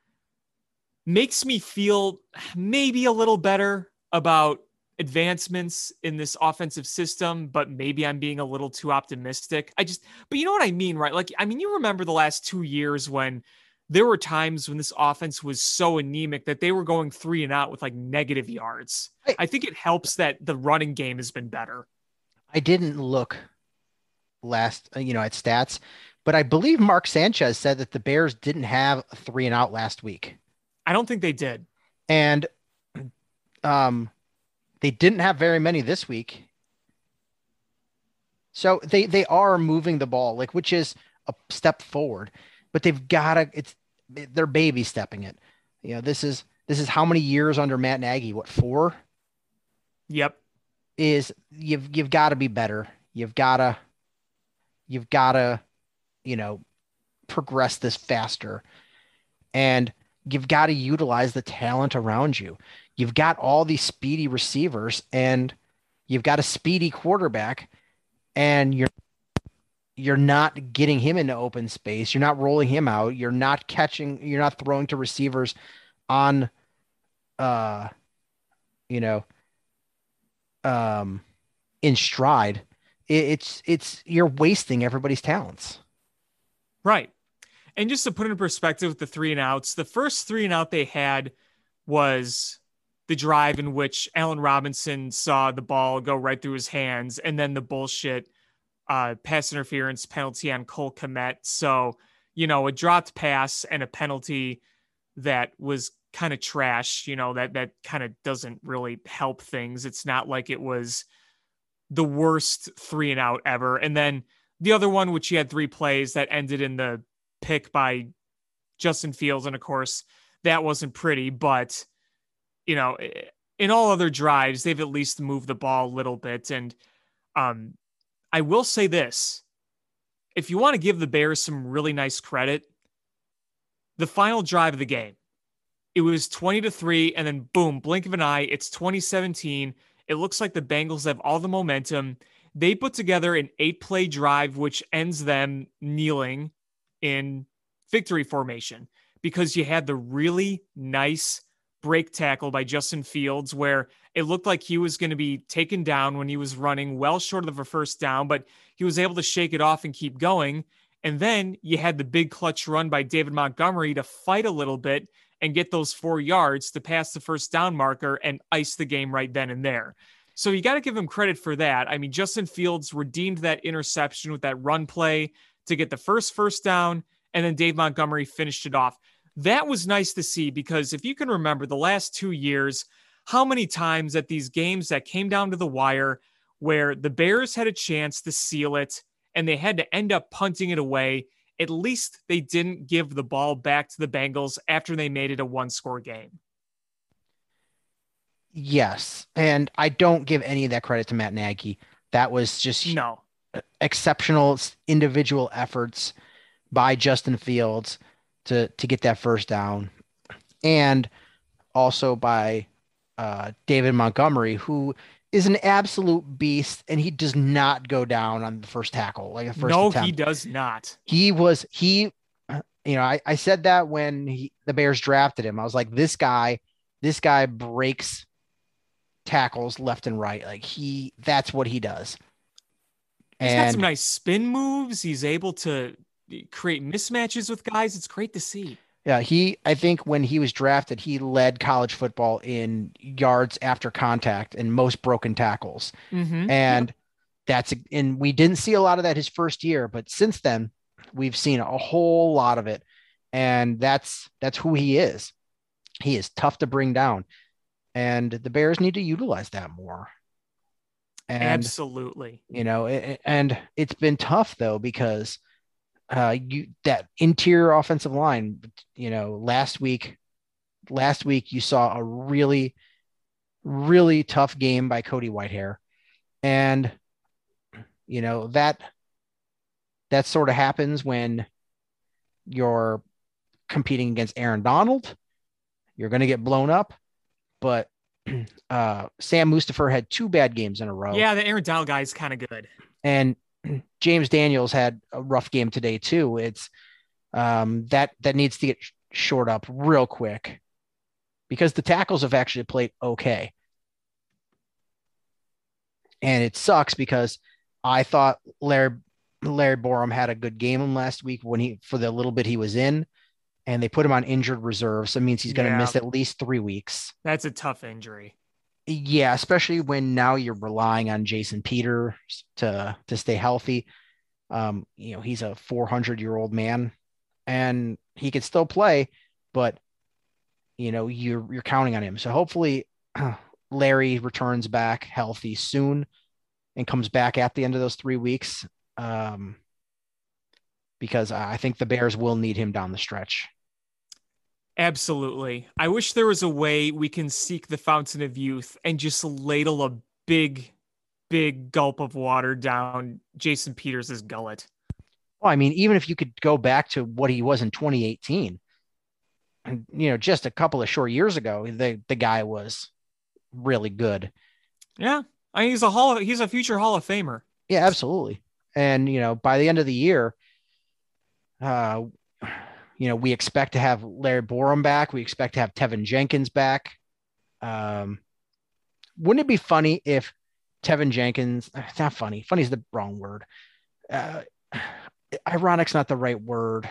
D: makes me feel maybe a little better about advancements in this offensive system, but maybe I'm being a little too optimistic. I just, but you know what I mean, right? Like, I mean, you remember the last two years when there were times when this offense was so anemic that they were going three and out with like negative yards. I, I think it helps that the running game has been better.
C: I didn't look last, uh, you know, at stats, but I believe Mark Sanchez said that the Bears didn't have a three and out last week.
D: I don't think they did.
C: And, um, they didn't have very many this week. So they they are moving the ball, like which is a step forward, but they've got to. It's they're baby stepping it. You know, this is this is how many years under Matt Nagy? What four?
D: Yep.
C: Is you've you've got to be better. You've got to you've got to you know progress this faster, and you've got to utilize the talent around you. You've got all these speedy receivers and you've got a speedy quarterback and you're you're not getting him into open space. You're not rolling him out. You're not catching, you're not throwing to receivers on uh you know um in stride. It, it's it's you're wasting everybody's talents.
D: Right. And just to put in perspective with the three and outs, the first three and out they had was the drive in which Allen Robinson saw the ball go right through his hands, and then the bullshit uh, pass interference penalty on Cole Kmet. So, you know, a dropped pass and a penalty that was kind of trash, you know, that that kind of doesn't really help things. It's not like it was the worst three and out ever. And then the other one, which he had three plays that ended in the pick by Justin Fields. And of course, that wasn't pretty, but you know, in all other drives, they've at least moved the ball a little bit. And um, I will say this if you want to give the Bears some really nice credit, the final drive of the game, it was 20 to 3, and then boom, blink of an eye, it's 2017. It looks like the Bengals have all the momentum. They put together an eight play drive, which ends them kneeling in victory formation because you had the really nice break tackle by Justin Fields where it looked like he was going to be taken down when he was running well short of a first down, but he was able to shake it off and keep going. And then you had the big clutch run by David Montgomery to fight a little bit and get those four yards to pass the first down marker and ice the game right then and there. So you got to give him credit for that. I mean, Justin Fields redeemed that interception with that run play to get the first first down, and then Dave Montgomery finished it off. That was nice to see because if you can remember the last two years, how many times at these games that came down to the wire where the Bears had a chance to seal it and they had to end up punting it away. At least they didn't give the ball back to the Bengals after they made it a one score game.
C: Yes. And I don't give any of that credit to Matt Nagy. That was just
D: no
C: exceptional individual efforts by Justin Fields to to get that first down. And also by uh, David Montgomery, who is an absolute beast, and he does not go down on the first tackle, like the first.
D: No,
C: attempt.
D: he does not.
C: He was he, you know, I, I said that when he, the Bears drafted him. I was like, this guy, this guy breaks tackles left and right. Like he, that's what he does.
D: He's and, got some nice spin moves. He's able to create mismatches with guys. It's great to see.
C: Yeah, he I think when he was drafted, he led college football in yards after contact and most broken tackles.
D: Mm-hmm.
C: And that's and we didn't see a lot of that his first year, but since then we've seen a whole lot of it. And that's that's who he is. He is tough to bring down. And the Bears need to utilize that more.
D: And, Absolutely.
C: You know, and it's been tough though because uh, you that interior offensive line, you know, last week, last week you saw a really, really tough game by Cody Whitehair, and you know that that sort of happens when you're competing against Aaron Donald. You're going to get blown up, but uh, Sam Mustipher had two bad games in a row.
D: Yeah, the Aaron Donald guy is kind of good.
C: And James Daniels had a rough game today too. It's um, that that needs to get short up real quick because the tackles have actually played okay. And it sucks because I thought Larry Larry Borom had a good game last week when he for the little bit he was in, and they put him on injured reserve, so it means he's going to yeah. miss at least three weeks.
D: That's a tough injury.
C: Yeah, especially when now you're relying on Jason Peters to to stay healthy. Um, you know, he's a 400 year old man, and he could still play, but you know you're you're counting on him. So hopefully, Larry returns back healthy soon and comes back at the end of those three weeks. Um, because I think the Bears will need him down the stretch.
D: Absolutely. I wish there was a way we can seek the fountain of youth and just ladle a big, big gulp of water down Jason Peters' gullet.
C: Well, I mean, even if you could go back to what he was in 2018, and you know, just a couple of short years ago, the the guy was really good.
D: Yeah, I mean, he's a hall. He's a future Hall of Famer.
C: Yeah, absolutely. And you know, by the end of the year, uh, you know, we expect to have Larry Borom back. We expect to have Teven Jenkins back. Um, wouldn't it be funny if Teven Jenkins? It's not funny. Funny is the wrong word. Uh, ironic's not the right word.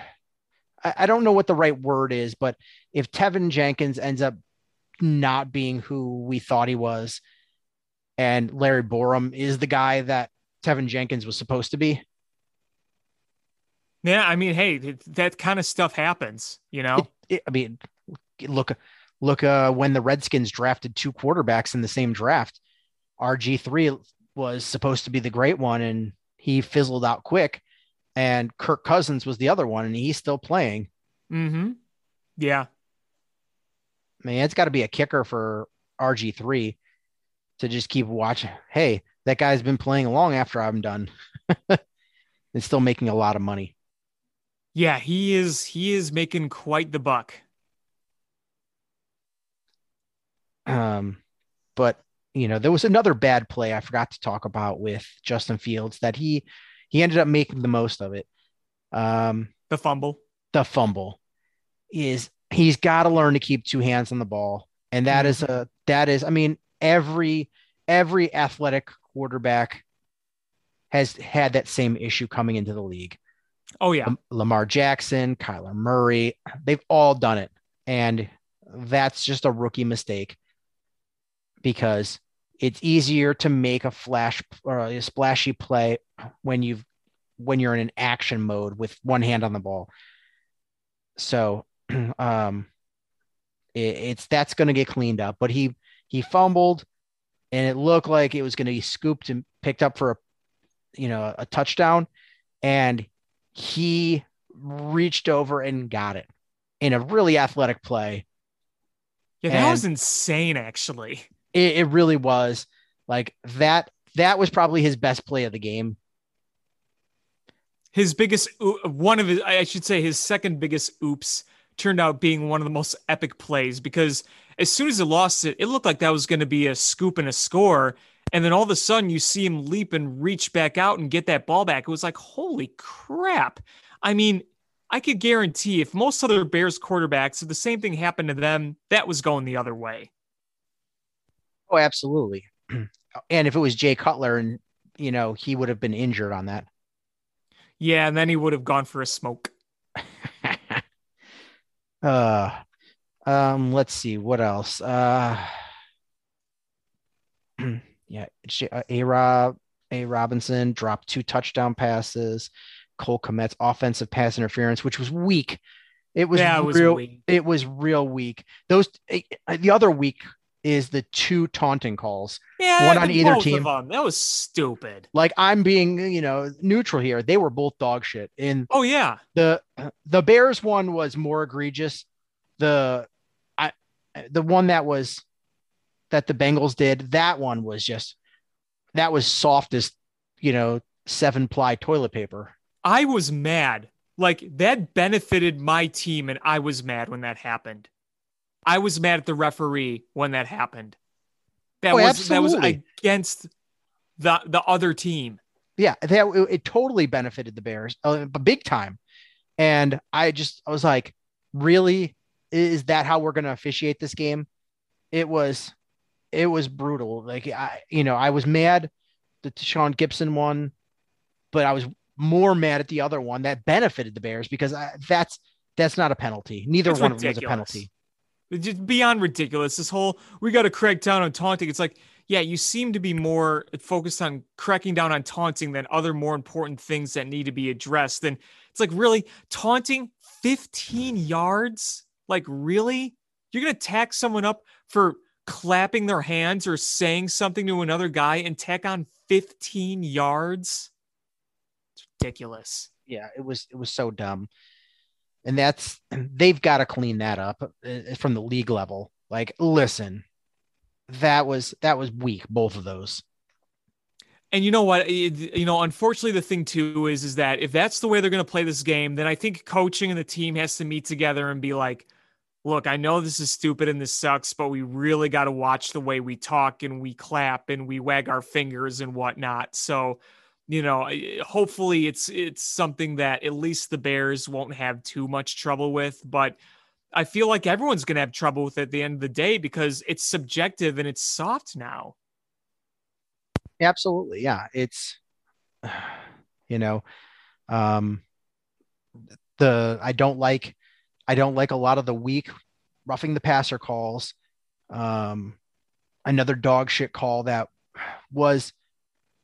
C: I, I don't know what the right word is, but if Teven Jenkins ends up not being who we thought he was, and Larry Borom is the guy that Teven Jenkins was supposed to be.
D: Yeah, I mean, hey, that kind of stuff happens, you know.
C: It, it, I mean, look, look, uh, when the Redskins drafted two quarterbacks in the same draft, RG three was supposed to be the great one, and he fizzled out quick. And Kirk Cousins was the other one, and he's still playing.
D: Mm-hmm. Yeah.
C: Man, it's got to be a kicker for RG three to just keep watching. Hey, that guy's been playing long after I'm done, and still making a lot of money.
D: Yeah, he is. He is making quite the buck.
C: Um, but you know, there was another bad play I forgot to talk about with Justin Fields that he he ended up making the most of it. Um,
D: the fumble.
C: The fumble is he's got to learn to keep two hands on the ball, and that mm-hmm. is a that is. I mean, every every athletic quarterback has had that same issue coming into the league.
D: Oh yeah,
C: Lamar Jackson, Kyler Murray, they've all done it, and that's just a rookie mistake because it's easier to make a flash or a splashy play when you've when you're in an action mode with one hand on the ball. So, um, it, it's that's going to get cleaned up. But he he fumbled, and it looked like it was going to be scooped and picked up for a you know a touchdown, and he reached over and got it in a really athletic play.
D: Yeah, that and was insane, actually.
C: It, it really was. Like that, that was probably his best play of the game.
D: His biggest, one of his, I should say, his second biggest oops turned out being one of the most epic plays because as soon as he lost it, it looked like that was going to be a scoop and a score. And then all of a sudden, you see him leap and reach back out and get that ball back. It was like, holy crap. I mean, I could guarantee if most other Bears quarterbacks, if the same thing happened to them, that was going the other way.
C: Oh, absolutely. and if it was Jay Cutler and, you know, he would have been injured on that.
D: Yeah. And then he would have gone for a smoke.
C: uh, um, let's see what else. Uh, yeah, uh, A Rob A Robinson dropped two touchdown passes. Cole Kmet's offensive pass interference, which was weak. It was, yeah, it was real. Weak. It was real weak. Those the other week is the two taunting calls.
D: Yeah, one on either team. That was stupid.
C: Like I'm being, you know, neutral here. They were both dog shit. And
D: oh yeah,
C: the the Bears one was more egregious. The I the one that was that the Bengals did, that one was just that was soft as you know, seven ply toilet paper.
D: I was mad. Like that benefited my team, and I was mad when that happened. I was mad at the referee when that happened. That oh, was absolutely. that was against the the other team.
C: Yeah, that it, it totally benefited the Bears, uh, big time. And I just I was like, really, is that how we're going to officiate this game? It was it was brutal. Like I, you know, I was mad that Sean Gibson won, but I was more mad at the other one that benefited the Bears because I, that's that's not a penalty. Neither it's one ridiculous. of them was a penalty.
D: It's just beyond ridiculous. This whole we got to crack down on taunting. It's like, yeah, you seem to be more focused on cracking down on taunting than other more important things that need to be addressed. And it's like, really, taunting 15 yards? Like, really? You're gonna tack someone up for clapping their hands or saying something to another guy and tack on 15 yards. It's ridiculous.
C: Yeah, it was it was so dumb. And that's they've got to clean that up uh, from the league level. Like, listen, that was that was weak both of those.
D: And you know what? you know, unfortunately, the thing too is is that if that's the way they're going to play this game, then I think coaching and the team has to meet together and be like, look, I know this is stupid and this sucks, but we really got to watch the way we talk and we clap and we wag our fingers and whatnot. So, you know, hopefully it's it's something that at least the Bears won't have too much trouble with, but I feel like everyone's going to have trouble with it at the end of the day because it's subjective and it's soft now.
C: Absolutely. Yeah. It's, you know, um, the, I don't like, I don't like a lot of the weak roughing the passer calls. Um, another dog shit call that was,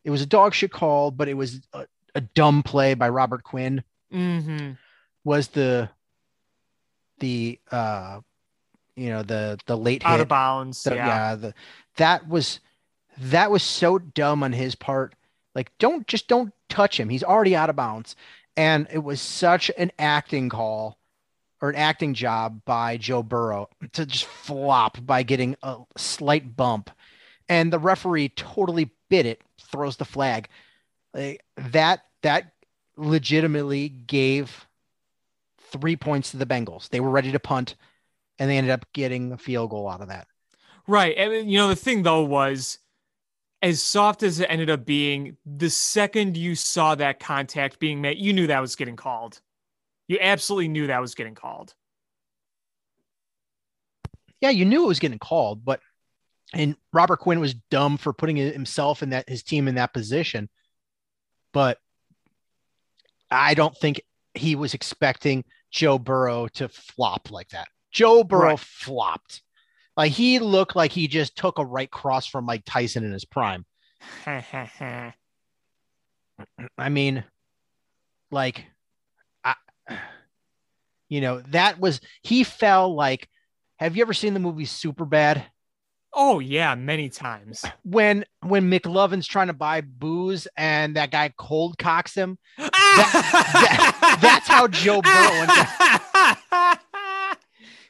C: it was a dog shit call, but it was a, a dumb play by Robert Quinn.
D: Mm-hmm.
C: Was the, the, uh, you know, the, the late
D: Out
C: hit,
D: of bounds.
C: the-
D: yeah.
C: yeah, the that was that was so dumb on his part. Like, don't just don't touch him. He's already out of bounds. And it was such an acting call or an acting job by Joe Burrow to just flop by getting a slight bump. And the referee totally bit it, throws the flag. Like, that that legitimately gave three points to the Bengals. They were ready to punt, and they ended up getting a field goal out of that.
D: Right. And you know, the thing though was as soft as it ended up being, the second you saw that contact being made, you knew that was getting called. You absolutely knew that was getting called.
C: yeah, you knew it was getting called, but and Robert Quinn was dumb for putting himself in that his team in that position. But I don't think he was expecting Joe Burrow to flop like that. Joe Burrow
D: Right.
C: flopped. Like he looked like he just took a right cross from Mike Tyson in his prime. I mean, like, you know, that was he fell like. Have you ever seen the movie Superbad?
D: oh yeah, many times.
C: when when McLovin's trying to buy booze and that guy cold cocks him.
D: that,
C: that's how Joe Burrow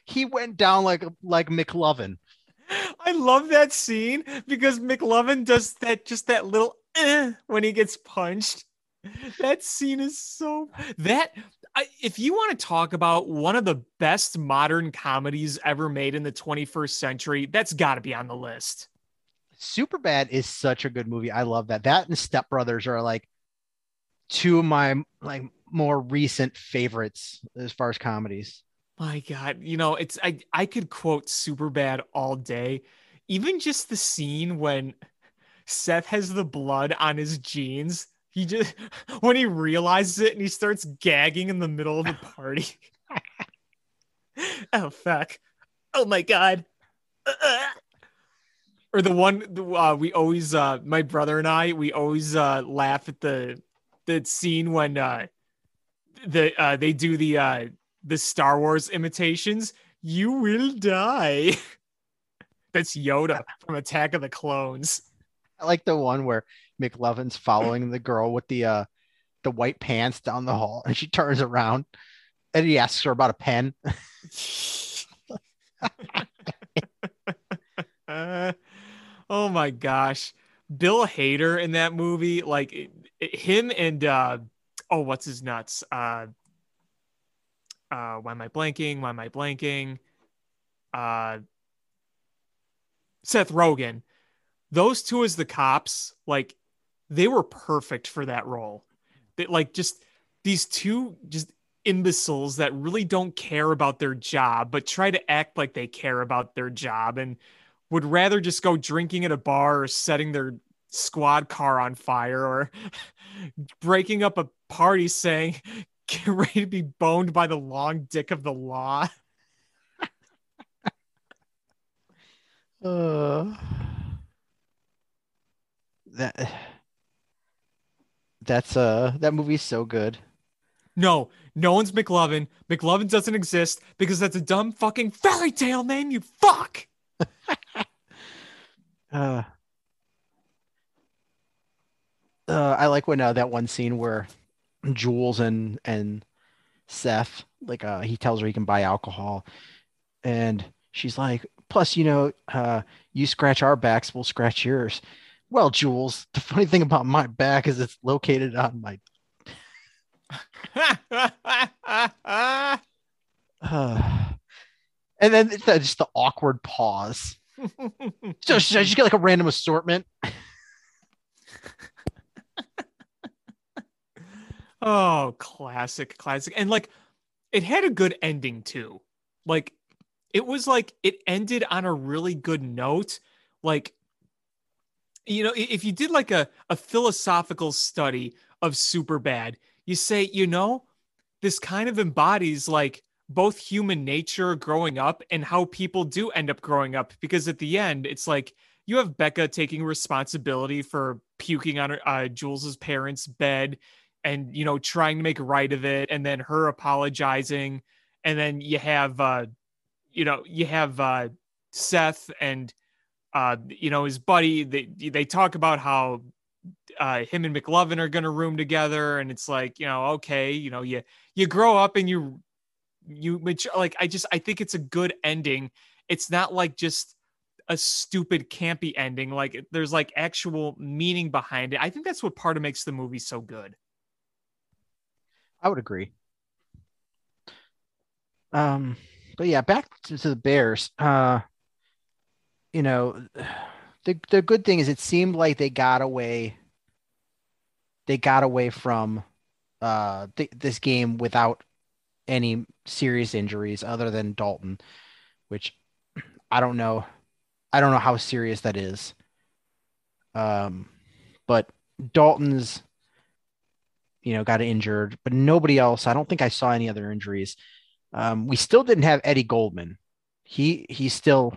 C: He went down like like McLovin.
D: I love that scene because McLovin does that just that little eh, when he gets punched. That scene is so that I, if you want to talk about one of the best modern comedies ever made in the 21st century, that's got to be on the list.
C: Superbad is such a good movie. I love that. That and Step Brothers are like two of my like more recent favorites as far as comedies.
D: My God, you know, it's I I could quote super bad all day. Even just the scene when Seth has the blood on his jeans. He just when he realizes it and he starts gagging in the middle of the party. oh fuck. Oh my god. Uh-uh. Or the one uh, we always uh my brother and I we always uh laugh at the the scene when uh the uh they do the uh the Star Wars imitations, you will die. That's Yoda from Attack of the Clones.
C: I like the one where McLovin's following the girl with the uh the white pants down the hall and she turns around and he asks her about a pen.
D: Uh, oh my gosh. Bill Hader in that movie, like him and uh oh, what's his nuts? Uh uh why am I blanking? Why am I blanking? Uh Seth Rogen. Those two as the cops, like they were perfect for that role. They like just these two just imbeciles that really don't care about their job, but try to act like they care about their job and would rather just go drinking at a bar or setting their squad car on fire or breaking up a party saying, get ready to be boned by the long dick of the law.
C: Uh, that that's uh that movie's so good.
D: No, no one's McLovin. McLovin doesn't exist because that's a dumb fucking fairy tale name, you fuck.
C: Uh, uh, I like when uh, that one scene where Jules and and Seth like uh he tells her he can buy alcohol, and she's like, plus you know uh you scratch our backs, we'll scratch yours. Well, Jules, the funny thing about my back is it's located on my. Uh, And then it's the- just the awkward pause. So I just get like a random assortment?
D: Oh, classic, classic. And like it had a good ending too. Like it was like it ended on a really good note. Like you know, if you did like a, a philosophical study of super bad, you say, you know, this kind of embodies like both human nature growing up and how people do end up growing up. Because at the end, it's like you have Becca taking responsibility for puking on her, uh, Jules's parents' bed and you know trying to make right of it and then her apologizing and then you have uh you know you have uh Seth and uh you know his buddy they they talk about how uh him and McLovin are going to room together and it's like you know okay you know you you grow up and you you mature like I just I think it's a good ending it's not like just a stupid campy ending like there's like actual meaning behind it I think that's what part of makes the movie so good
C: I would agree. Um, but yeah, back to, to the Bears. Uh, you know, the the good thing is it seemed like they got away. They got away from uh th- this game without any serious injuries other than Dalton, which I don't know. I don't know how serious that is. Um, but Dalton's you know, got injured, but nobody else. I don't think I saw any other injuries. Um, we still didn't have Eddie Goldman. He he's still,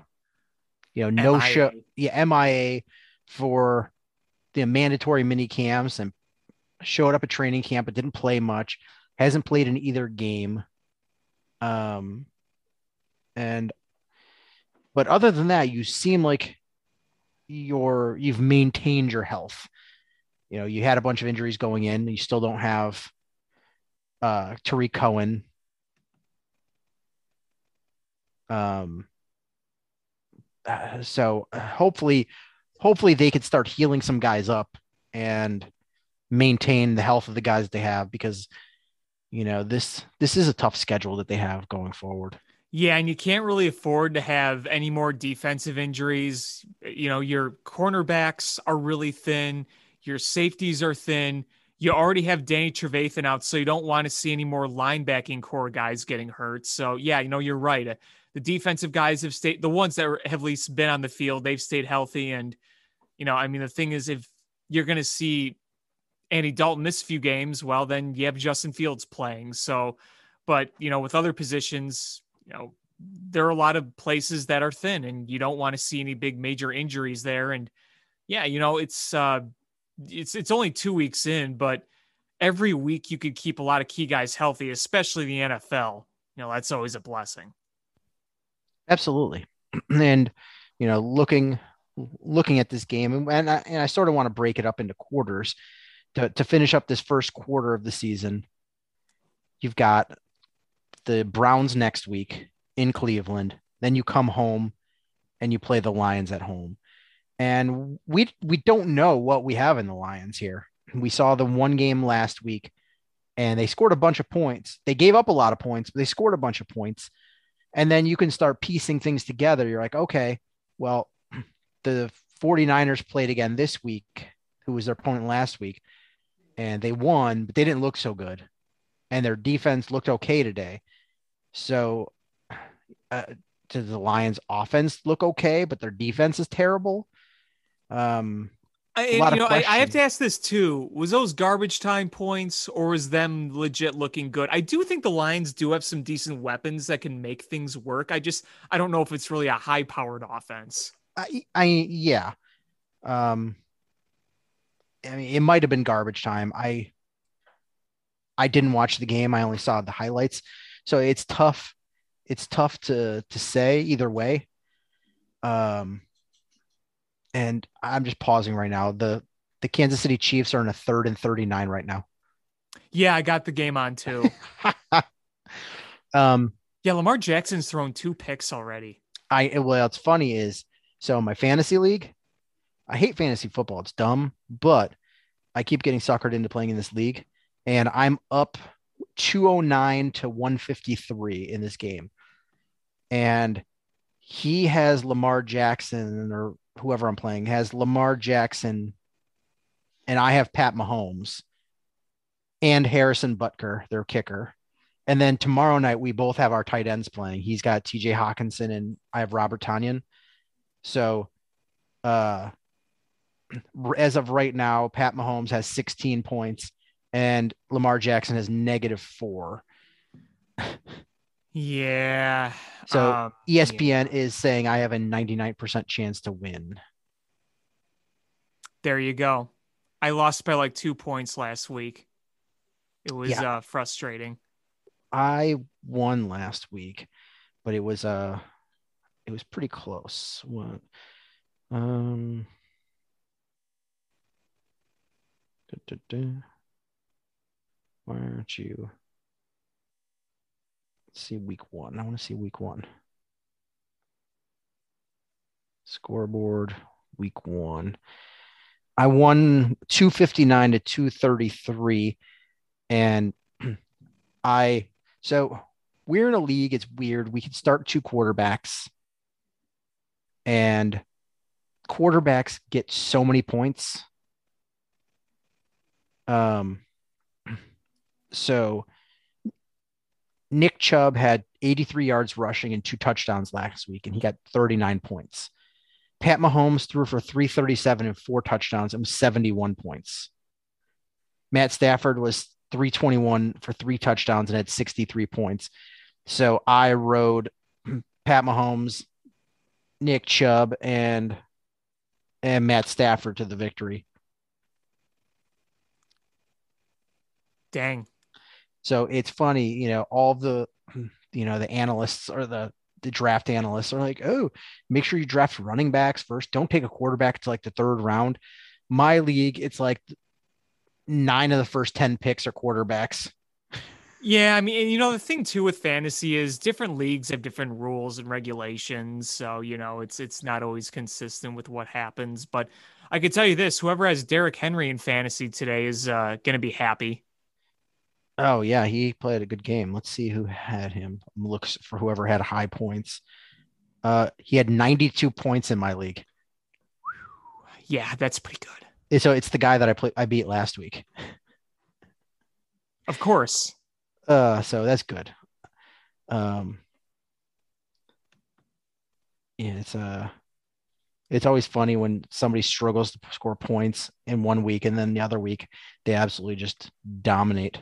C: you know, no
D: MIA.
C: show. Yeah, MIA for the mandatory mini camps and showed up at training camp but didn't play much. Hasn't played in either game. Um, and but other than that, you seem like you're you've maintained your health you know, you had a bunch of injuries going in. You still don't have uh Tarik Cohen. Um uh, so uh, hopefully hopefully they could start healing some guys up and maintain the health of the guys they have because you know this this is a tough schedule that they have going forward.
D: Yeah, and you can't really afford to have any more defensive injuries. You know, your cornerbacks are really thin, your safeties are thin. You already have Danny Trevathan out, so you don't want to see any more linebacking core guys getting hurt. So, yeah, you know, you're right. The defensive guys have stayed, the ones that have least been on the field, they've stayed healthy. And, you know, I mean, the thing is, if you're going to see Andy Dalton miss a few games, well, then you have Justin Fields playing. So, but, you know, with other positions, you know, there are a lot of places that are thin and you don't want to see any big major injuries there. And yeah, you know, it's, uh, it's, it's only two weeks in, but every week you could keep a lot of key guys healthy, especially the NFL. You know, that's always a blessing.
C: Absolutely. And you know, looking looking at this game, and, I, and I sort of want to break it up into quarters to to finish up this first quarter of the season. You've got the Browns next week in Cleveland. Then you come home and you play the Lions at home. And we we don't know what we have in the Lions here. We saw the one game last week and they scored a bunch of points. They gave up a lot of points, but they scored a bunch of points. And then you can start piecing things together. You're like, okay, well, the 49ers played again this week, who was their opponent last week, and they won, but they didn't look so good. And their defense looked okay today. So, uh, does the Lions' offense look okay, but their defense is terrible? Um,
D: I,
C: lot
D: you know, I, I have to ask this too. Was those garbage time points or was them legit looking good? I do think the Lions do have some decent weapons that can make things work. I just I don't know if it's really a high powered offense.
C: I, I yeah. Um, I mean, it might have been garbage time. I I didn't watch the game. I only saw the highlights, so it's tough. It's tough to to say either way. Um, and I'm just pausing right now. the The Kansas City Chiefs are in a third and thirty nine right now.
D: Yeah, I got the game on too.
C: um,
D: yeah, Lamar Jackson's thrown two picks already.
C: I well, what's funny is so my fantasy league. I hate fantasy football. It's dumb, but I keep getting suckered into playing in this league, and I'm up 209 to 153 in this game. and he has Lamar Jackson or whoever I'm playing has Lamar Jackson, and I have Pat Mahomes and Harrison Butker, their kicker. And then tomorrow night we both have our tight ends playing. He's got TJ Hockenson and I have Robert Tonyan. So uh as of right now, Pat Mahomes has 16 points and Lamar Jackson has negative four.
D: Yeah.
C: So
D: um,
C: ESPN
D: yeah.
C: is saying I have a 99% chance to win.
D: There you go. I lost by like two points last week. It was
C: Yeah.
D: uh, frustrating.
C: I won last week, but it was uh it was pretty close. What um duh, duh, duh. why aren't you see week one. I want to see week one. Scoreboard week one. I won 259 to 233 and I so we're in a league. It's weird. We can start two quarterbacks, and quarterbacks get so many points. Um, so Nick Chubb had 83 yards rushing and two touchdowns last week, and he got 39 points. Pat Mahomes threw for 337 and four touchdowns and was 71 points. Matt Stafford was 321 for three touchdowns and had 63 points. So I rode Pat Mahomes, Nick Chubb, and and Matt Stafford to the victory.
D: Dang.
C: So it's funny, you know, all the you know, the analysts or the the draft analysts are like, oh, make sure you draft running backs first. Don't take a quarterback to like the third round. My league, it's like nine of the first 10 picks are quarterbacks.
D: Yeah, I mean, and you know, the thing too with fantasy is different leagues have different rules and regulations. So, you know, it's it's not always consistent with what happens. But I could tell you this whoever has Derrick Henry in fantasy today is uh, gonna be happy.
C: Oh yeah, he played a good game. Let's see who had him. Looks for whoever had high points. Uh, he had 92 points in my league.
D: Yeah, that's pretty good.
C: Eh, So it's the guy that I played I beat last week.
D: Of course.
C: Uh, so that's good. Um, yeah, it's uh, it's always funny when somebody struggles to score points in one week and then the other week they absolutely just dominate.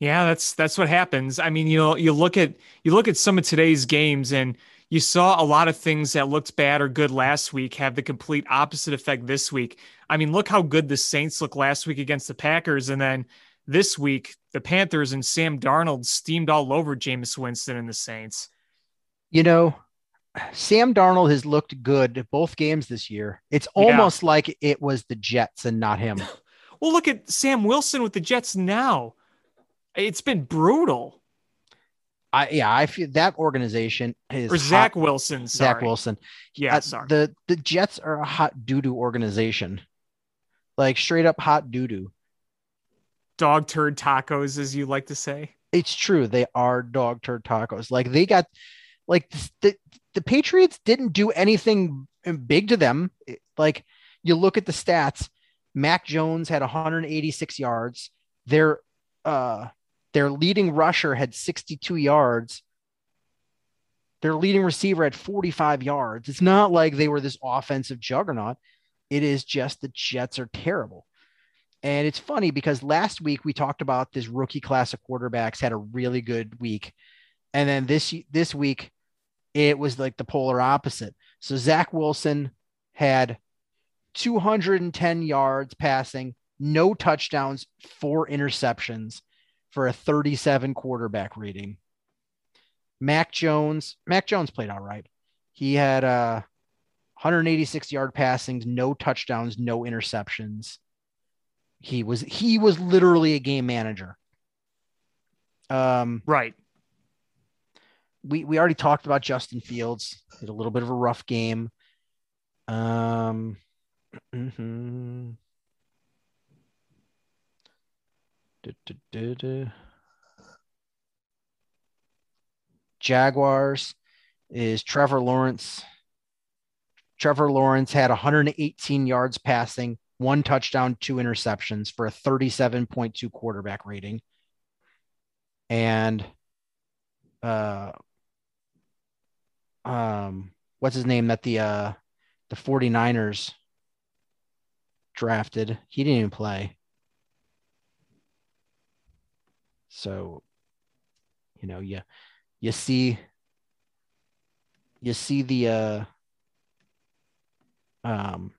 D: Yeah, that's that's what happens. I mean, you know, you look at you look at some of today's games and you saw a lot of things that looked bad or good last week have the complete opposite effect this week. I mean, look how good the Saints looked last week against the Packers and then this week the Panthers and Sam Darnold steamed all over Jameis Winston and the Saints.
C: You know, Sam Darnold has looked good at both games this year. It's
D: Yeah.
C: almost like it was the Jets and not him.
D: Well, look at Sam Wilson with the Jets now. It's been brutal.
C: I yeah, I feel that organization is
D: Or Zach
C: hot-
D: Wilson. Sorry.
C: Zach Wilson.
D: Yeah,
C: Uh,
D: sorry.
C: The the Jets are a hot doo doo organization, like straight up hot doo doo.
D: Dog turd tacos, as you like to say.
C: It's true. They are dog turd tacos. Like they got, like the the Patriots didn't do anything big to them. Like you look at the stats, Mac Jones had 186 yards. Their uh their leading rusher had 62 yards. Their leading receiver had 45 yards. It's not like they were this offensive juggernaut. It is just the Jets are terrible. And it's funny because last week we talked about this rookie class of quarterbacks had a really good week. And then this this week it was like the polar opposite. So Zach Wilson had 210 yards passing, no touchdowns, four interceptions for a 37 quarterback rating. Mac Jones, Mac Jones played all right. He had uh 186 yard passings, no touchdowns, no interceptions. He was he was literally a game manager. Um
D: Right.
C: we we already talked about Justin Fields. Had a little bit of a rough game. Um, mhm. Du- du. Jaguars is Trevor Lawrence. Trevor Lawrence had 118 yards passing, one touchdown, two interceptions for a 37.2 quarterback rating. And uh um what's his name that the uh the 49ers drafted. He didn't even play. So, you know, you you see you see the uh um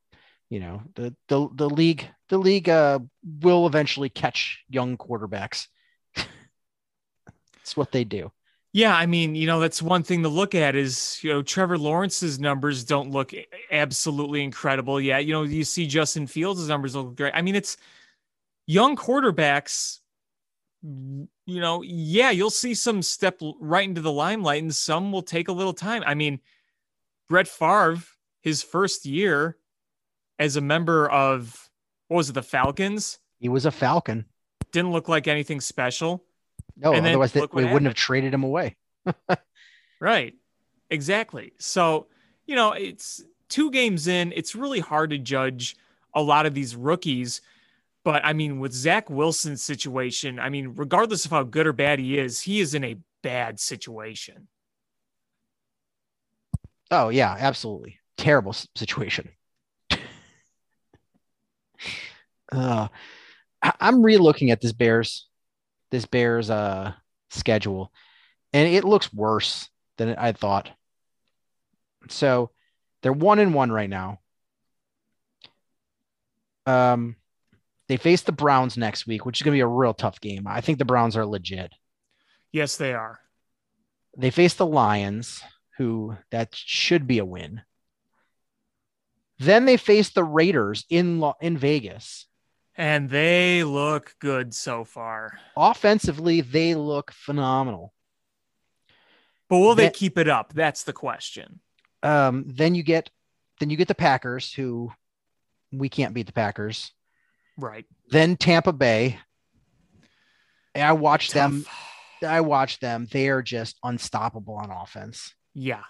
C: you know the the the league the league uh will eventually catch young quarterbacks. it's what they do.
D: Yeah, I mean, you know, that's one thing to look at is, you know, Trevor Lawrence's numbers don't look absolutely incredible yet. You know, you see Justin Fields' numbers look great. I mean, it's young quarterbacks, you know, yeah, you'll see some step right into the limelight and some will take a little time. I mean, Brett Favre, his first year as a member of, what was it, the Falcons?
C: He was a Falcon.
D: Didn't look like anything special.
C: No,
D: And
C: otherwise they, we wouldn't have traded him away.
D: Right. Exactly. So, you know, it's two games in, it's really hard to judge a lot of these rookies. But I mean, with Zach Wilson's situation, I mean, regardless of how good or bad he is, he is in a bad situation.
C: Oh yeah, absolutely terrible situation. uh, I'm re-looking at this Bears, this Bears uh schedule, and it looks worse than I thought. So they're one and one right now. Um, they face the Browns next week, which is going to be a real tough game. I think the Browns are legit.
D: Yes, they are.
C: They face the Lions, who that should be a win. Then they face the Raiders in in Vegas.
D: And they look good so far.
C: Offensively, they look phenomenal.
D: But will they keep it up? That's the question.
C: Um, then you get then you get the Packers, who we can't beat the Packers.
D: Right.
C: Then Tampa Bay. And I watched them. I watched them. They are just unstoppable on offense.
D: Yeah.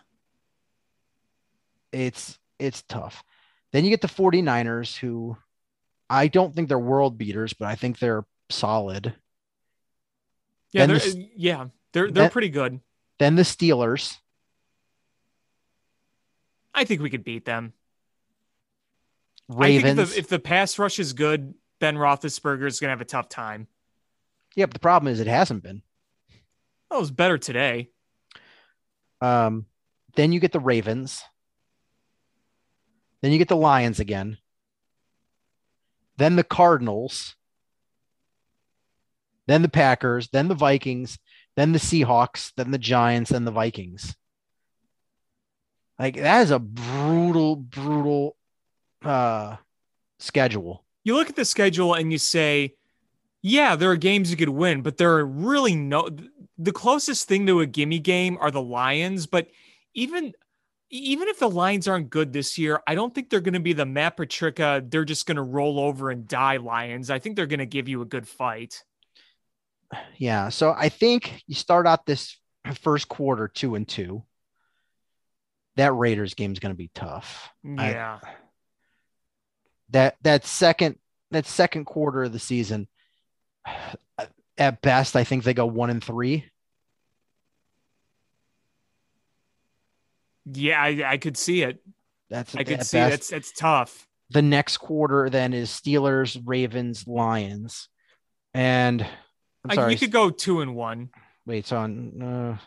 C: it's it's tough. Then you get the 49ers who I don't think they're world beaters, but I think they're solid.
D: Yeah.
C: Then
D: They're,
C: the- uh,
D: yeah. They're, they're
C: then-
D: pretty good.
C: Then the Steelers,
D: I think we could beat them. I think if the, if the pass rush is good, Ben Roethlisberger is going to have a tough time.
C: yeah, but the problem is it hasn't been.
D: Oh, it was better today.
C: Um, then you get the Ravens. Then you get the Lions again. Then the Cardinals. Then the Packers. Then the Vikings. Then the Seahawks. Then the Giants. Then the Vikings. Like that is a brutal, brutal uh schedule.
D: You look at the schedule and you say, yeah, there are games you could win, but there are really no. The closest thing to a gimme game are the Lions, but even even if the Lions aren't good this year, I don't think they're going to be the Matt Patricia. They're just going to roll over and die Lions. I think they're going to give you a good fight.
C: Yeah. So I think you start out this first quarter two and two. That Raiders game is going to be tough. I-
D: Yeah,
C: that that second that second quarter of the season at best i think they go one and three
D: yeah, I, I could see it.
C: that's
D: I could see
C: best.
D: it's tough.
C: the next quarter then is steelers ravens lions and i'm sorry
D: you could go two and one.
C: wait so on uh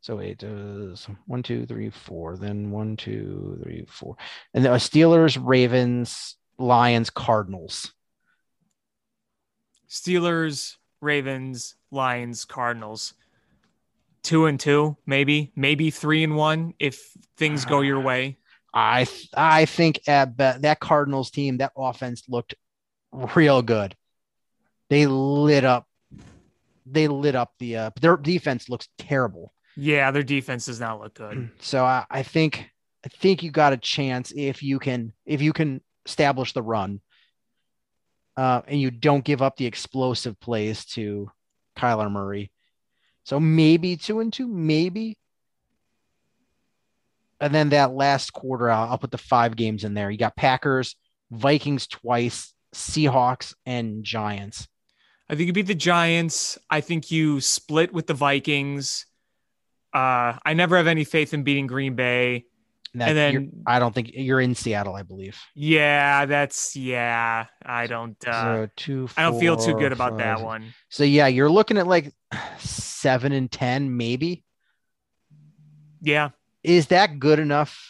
C: so wait uh, one two three four then one two three four and the uh, steelers ravens lions cardinals
D: Steelers, Ravens, Lions, Cardinals. Two and two, maybe, maybe three and one if things go your way.
C: I I think at be- that Cardinals team, that offense looked real good. They lit up. They lit up the. Uh, their defense looks terrible.
D: Yeah, their defense does not look good.
C: So I, I think I think you got a chance if you can if you can establish the run, uh, and you don't give up the explosive plays to Kyler Murray. So maybe two and two, maybe. And then that last quarter, I'll, I'll put the five games in there. You got Packers, Vikings twice, Seahawks, and Giants.
D: I think you beat the Giants. I think you split with the Vikings. Uh, I never have any faith in beating Green Bay.
C: That
D: And then-
C: I don't think you're in Seattle, I believe.
D: Yeah, that's yeah. I don't. Uh,
C: so two.
D: I don't feel too good about that one.
C: So yeah, you're looking at like seven and ten, maybe.
D: Yeah,
C: Is that good enough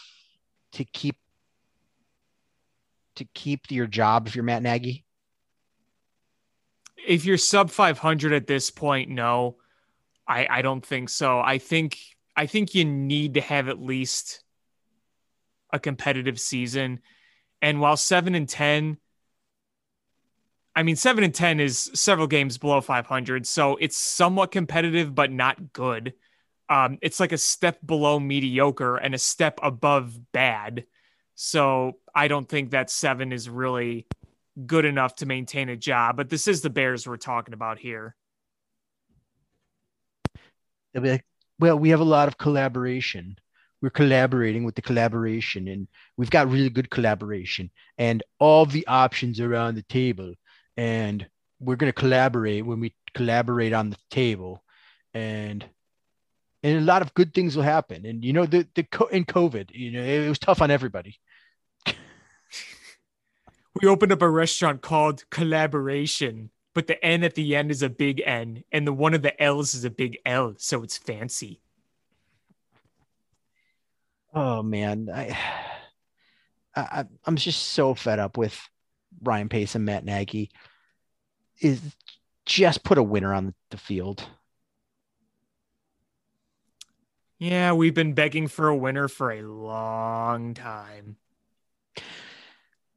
C: to keep to keep your job if you're Matt Nagy?
D: if you're sub 500 at this point, no, I I don't think so. I think I think you need to have at least a competitive season. And while seven and ten, I mean seven and ten is several games below 500, so it's somewhat competitive but not good. Um, it's like a step below mediocre and a step above bad. So I don't think that seven is really good enough to maintain a job. But this is the Bears we're talking about here.
C: Like, well, we have a lot of collaboration. We're collaborating with the collaboration, and we've got really good collaboration, and all the options are on the table, and we're going to collaborate when we collaborate on the table, and and a lot of good things will happen. And you know, the the in COVID, you know, it was tough on everybody.
D: We opened up a restaurant called Collaboration, but the N at the end is a big N, and the one of the L's is a big L, so it's fancy.
C: Oh man, I, I I'm just so fed up with Ryan Pace and Matt Nagy. Is just put a winner on the field.
D: Yeah, we've been begging for a winner for a long time.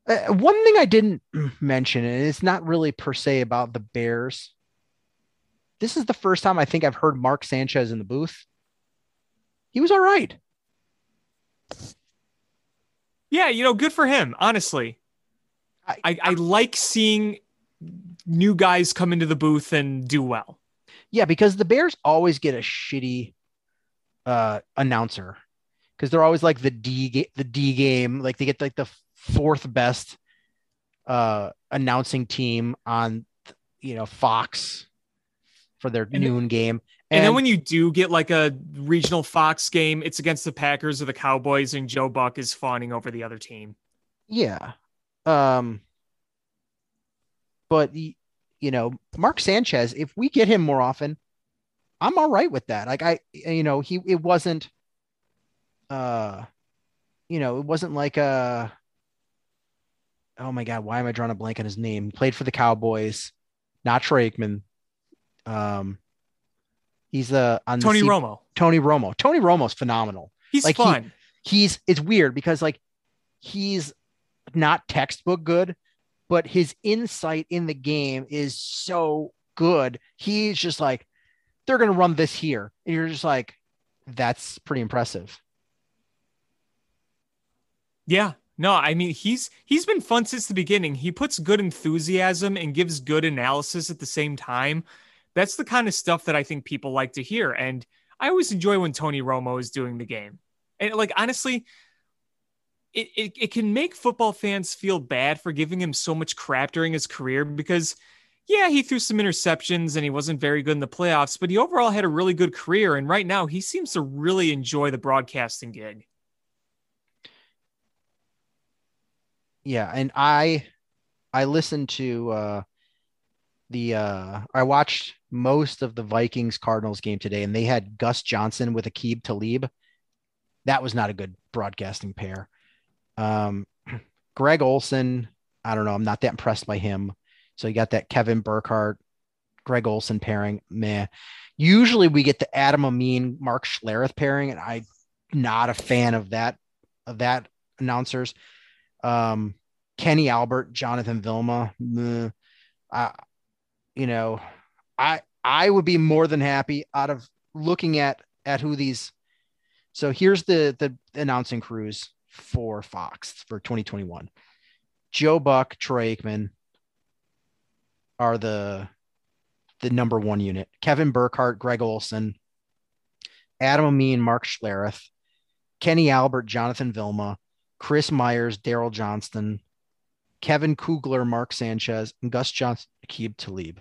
C: Uh, one thing I didn't mention, and it's not really per se about the Bears. This is the first time I think I've heard Mark Sanchez in the booth. He was all right.
D: Yeah, you know, good for him, honestly.
C: I-
D: I, I like seeing new guys come into the booth and do well.
C: Yeah, because the Bears always get a shitty uh, announcer because they're always like the D the D game, like they get like the fourth best uh, announcing team on you know Fox for their
D: And-
C: noon game.
D: And, then when you do get like a regional Fox game, it's against the Packers or the Cowboys, and Joe Buck is fawning over the other team.
C: Yeah. Um but you know, Mark Sanchez, if we get him more often, I'm all right with that. Like I you know, he it wasn't uh you know, it wasn't like a oh my god, why am I drawing a blank on his name? He played for the Cowboys, not Troy Aikman. Um he's the on the
D: Tony
C: C-
D: Romo,
C: Tony Romo. Tony Romo's phenomenal
D: he's
C: Like he-
D: fun.
C: he's it's weird because like he's not textbook good, but his insight in the game is so good. He's just like, they're gonna run this here. And you're just like, that's pretty impressive.
D: Yeah. No, I mean he's he's been fun since the beginning. He puts good enthusiasm and gives good analysis at the same time. That's the kind of stuff that I think people like to hear. And I always enjoy when Tony Romo is doing the game. And like honestly, it, it, it can make football fans feel bad for giving him so much crap during his career because yeah, he threw some interceptions and he wasn't very good in the playoffs, but he overall had a really good career. And right now he seems to really enjoy the broadcasting gig.
C: Yeah, and I I listened to uh the uh I watched most of the Vikings Cardinals game today, and they had Gus Johnson with Aqib Talib. That was not a good broadcasting pair. Um Greg Olsen, I don't know, I'm not that impressed by him. So you got that Kevin Burkhardt, Greg Olsen pairing, meh. Usually we get the Adam Amin, Mark Schlereth pairing, and I'm not a fan of that of that announcers. Um, Kenny Albert, Jonathan Vilma. meh. I, you know, I I would be more than happy out of looking at at who these. So here's the the announcing crews for Fox for 2021. Joe Buck, Troy Aikman are the the number one unit. Kevin Burkhardt, Greg Olsen, Adam Amin, Mark Schlereth, Kenny Albert, Jonathan Vilma, Chris Myers, Daryl Johnston, Kevin Kugler, Mark Sanchez, and Gus Johnson, Aqib Talib.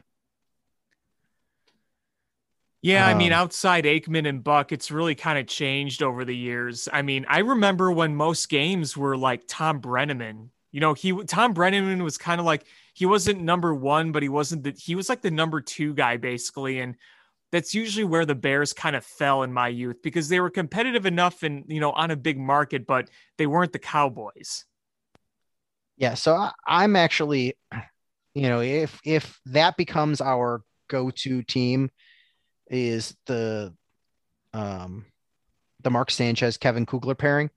D: Yeah, I mean,
C: Um,
D: outside Aikman and Buck, it's really kind of changed over the years. I mean, I remember when most games were like Thom Brennaman. You know, he Thom Brennaman was kind of like he wasn't number one, but he wasn't the he was like the number two guy basically, and that's usually where the Bears kind of fell in my youth because they were competitive enough and you know on a big market, but they weren't the Cowboys.
C: Yeah, so I, I'm actually, you know, if if that becomes our go-to team, is the um the Mark Sanchez Kevin Kugler pairing,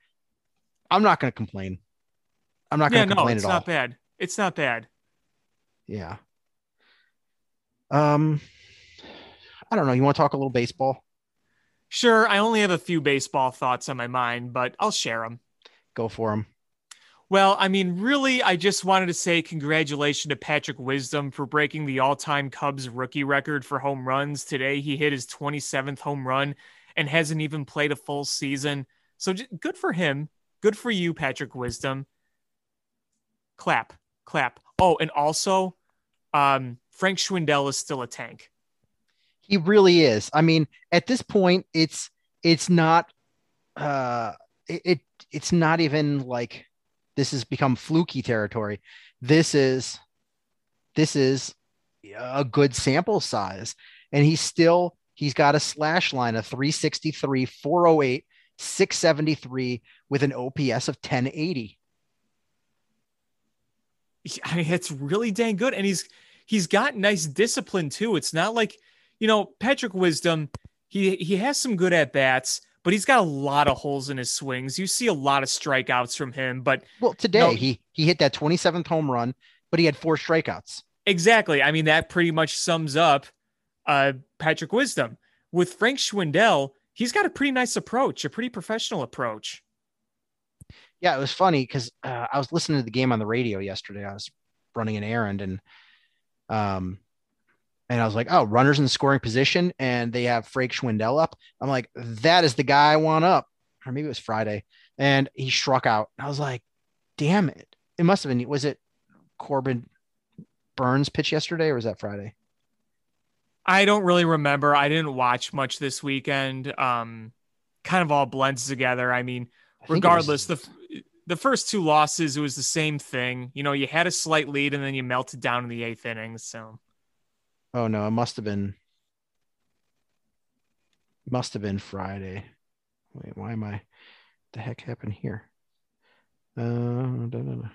C: I'm not going to complain. I'm not going to
D: no,
C: complain
D: it's
C: at all.
D: It's not bad. It's not bad.
C: Yeah. Um, I don't know. You want to talk a little baseball?
D: Sure, I only have a few baseball thoughts on my mind, but I'll share them.
C: Go for them.
D: Well, I mean, really, I just wanted to say congratulations to Patrick Wisdom for breaking the all time Cubs rookie record for home runs. Today, he hit his 27th home run and hasn't even played a full season. So good for him. Good for you, Patrick Wisdom. Clap, clap. Oh, and also, um, Frank Schwindel is still a tank.
C: He really is. I mean, at this point, it's it's not uh it, it it's not even like this has become fluky territory. This is this is a good sample size. And he's still he's got a slash line of 363, 408, 673 with an OPS of 1080.
D: I mean, it's really dang good, and he's he's got nice discipline too. It's not like you know Patrick Wisdom. He he has some good at bats, but he's got a lot of holes in his swings. You see a lot of strikeouts from him, but
C: Well, today
D: No.
C: he he hit that 27th home run, but he had four strikeouts.
D: exactly. I mean, that pretty much sums up uh, Patrick Wisdom. With Frank Schwindel, he's got a pretty nice approach, a pretty professional approach.
C: Yeah, it was funny because uh, I was listening to the game on the radio yesterday. I was running an errand and um and I was like, oh, runners in scoring position, and they have Frank Schwindel up. I'm like, that is the guy I want up. Or maybe it was Friday. And he struck out. I was like, damn it. It must have been was it Corbin Burnes pitch yesterday or was that Friday?
D: I don't really remember. I didn't watch much this weekend. Um, kind of all blends together. I mean,
C: I it was-
D: regardless, the the first two losses, it was the same thing. You know, you had a slight lead and then you melted down in the eighth inning. So
C: Oh no, it must have been must have been Friday. Wait, why am I the heck happened here? Uh da, da, da.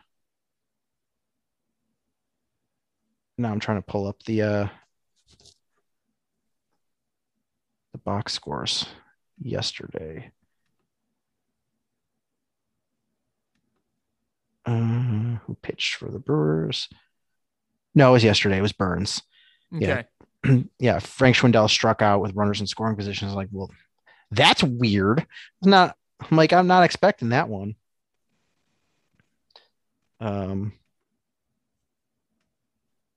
C: now I'm trying to pull up the uh the box scores yesterday. Uh, who pitched for the Brewers? No, it was yesterday. It was Burnes
D: okay.
C: Yeah. yeah, Frank Schwindel struck out with runners in scoring positions. Like, well, that's weird. I'm not I'm like, I'm not expecting that one. Um,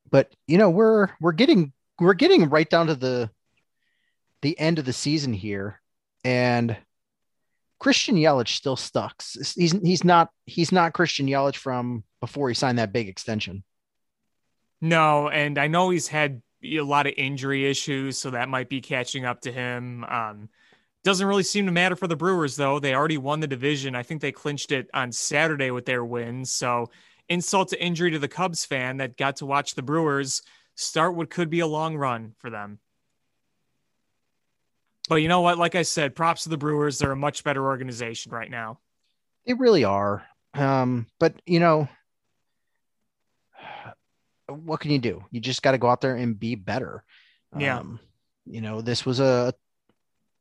C: but you know, we're we're getting we're getting right down to the the end of the season here, and Christian Yelich still stucks. He's he's not he's not Christian Yelich from before he signed that big extension.
D: No, and I know he's had a lot of injury issues, so that might be catching up to him. Um, doesn't really seem to matter for the Brewers, though. They already won the division. I think they clinched it on Saturday with their win. So, insult to injury to the Cubs fan that got to watch the Brewers start what could be a long run for them. But you know what? Like I said, props to the Brewers. They're a much better organization right now.
C: They really are. Um, but you know, what can you do? You just got to go out there and be better.
D: Yeah.
C: Um, you know, this was a,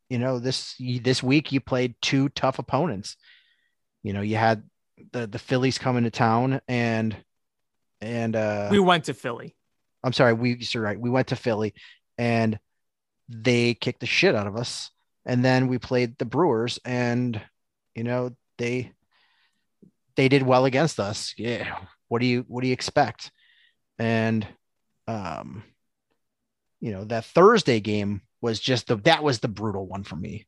C: you know, this this week you played two tough opponents. You know, you had the the Phillies coming to town, and and uh,
D: We went to Philly.
C: I'm sorry, we you're right. We went to Philly, and they kicked the shit out of us. And then we played the Brewers, and you know they they did well against us. Yeah. What do you what do you expect? And um, you know, that Thursday game was just the that was the brutal one for me.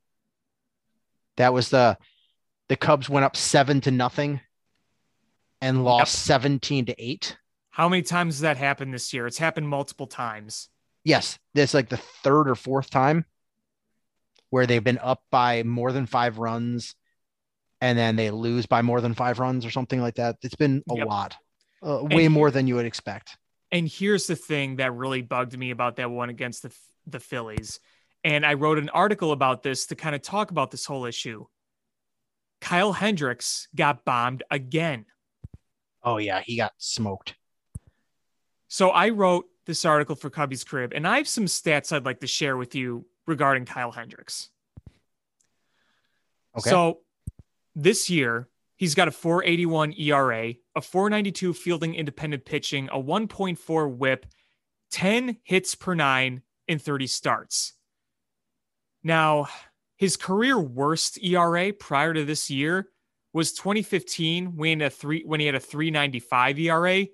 C: That was the the Cubs went up seven to nothing and lost 17 to 8.
D: How many times has that happened this year? It's happened multiple times.
C: Yes, this like the third or fourth time where they've been up by more than five runs and then they lose by more than five runs or something like that. It's been a
D: Yep.
C: lot, uh, way
D: And-
C: more than you would expect.
D: And here's the thing that really bugged me about that one against the the Phillies. And I wrote an article about this to kind of talk about this whole issue. Kyle Hendricks got bombed again.
C: Oh yeah, he got smoked.
D: So I wrote this article for Cubbies Crib, and I have some stats I'd like to share with you regarding Kyle Hendricks.
C: Okay.
D: So this year, he's got a 481 ERA, a 492 fielding independent pitching, a 1.4 whip, 10 hits per nine in 30 starts. Now, his career worst ERA prior to this year was 2015 when a three when he had a 395 ERA,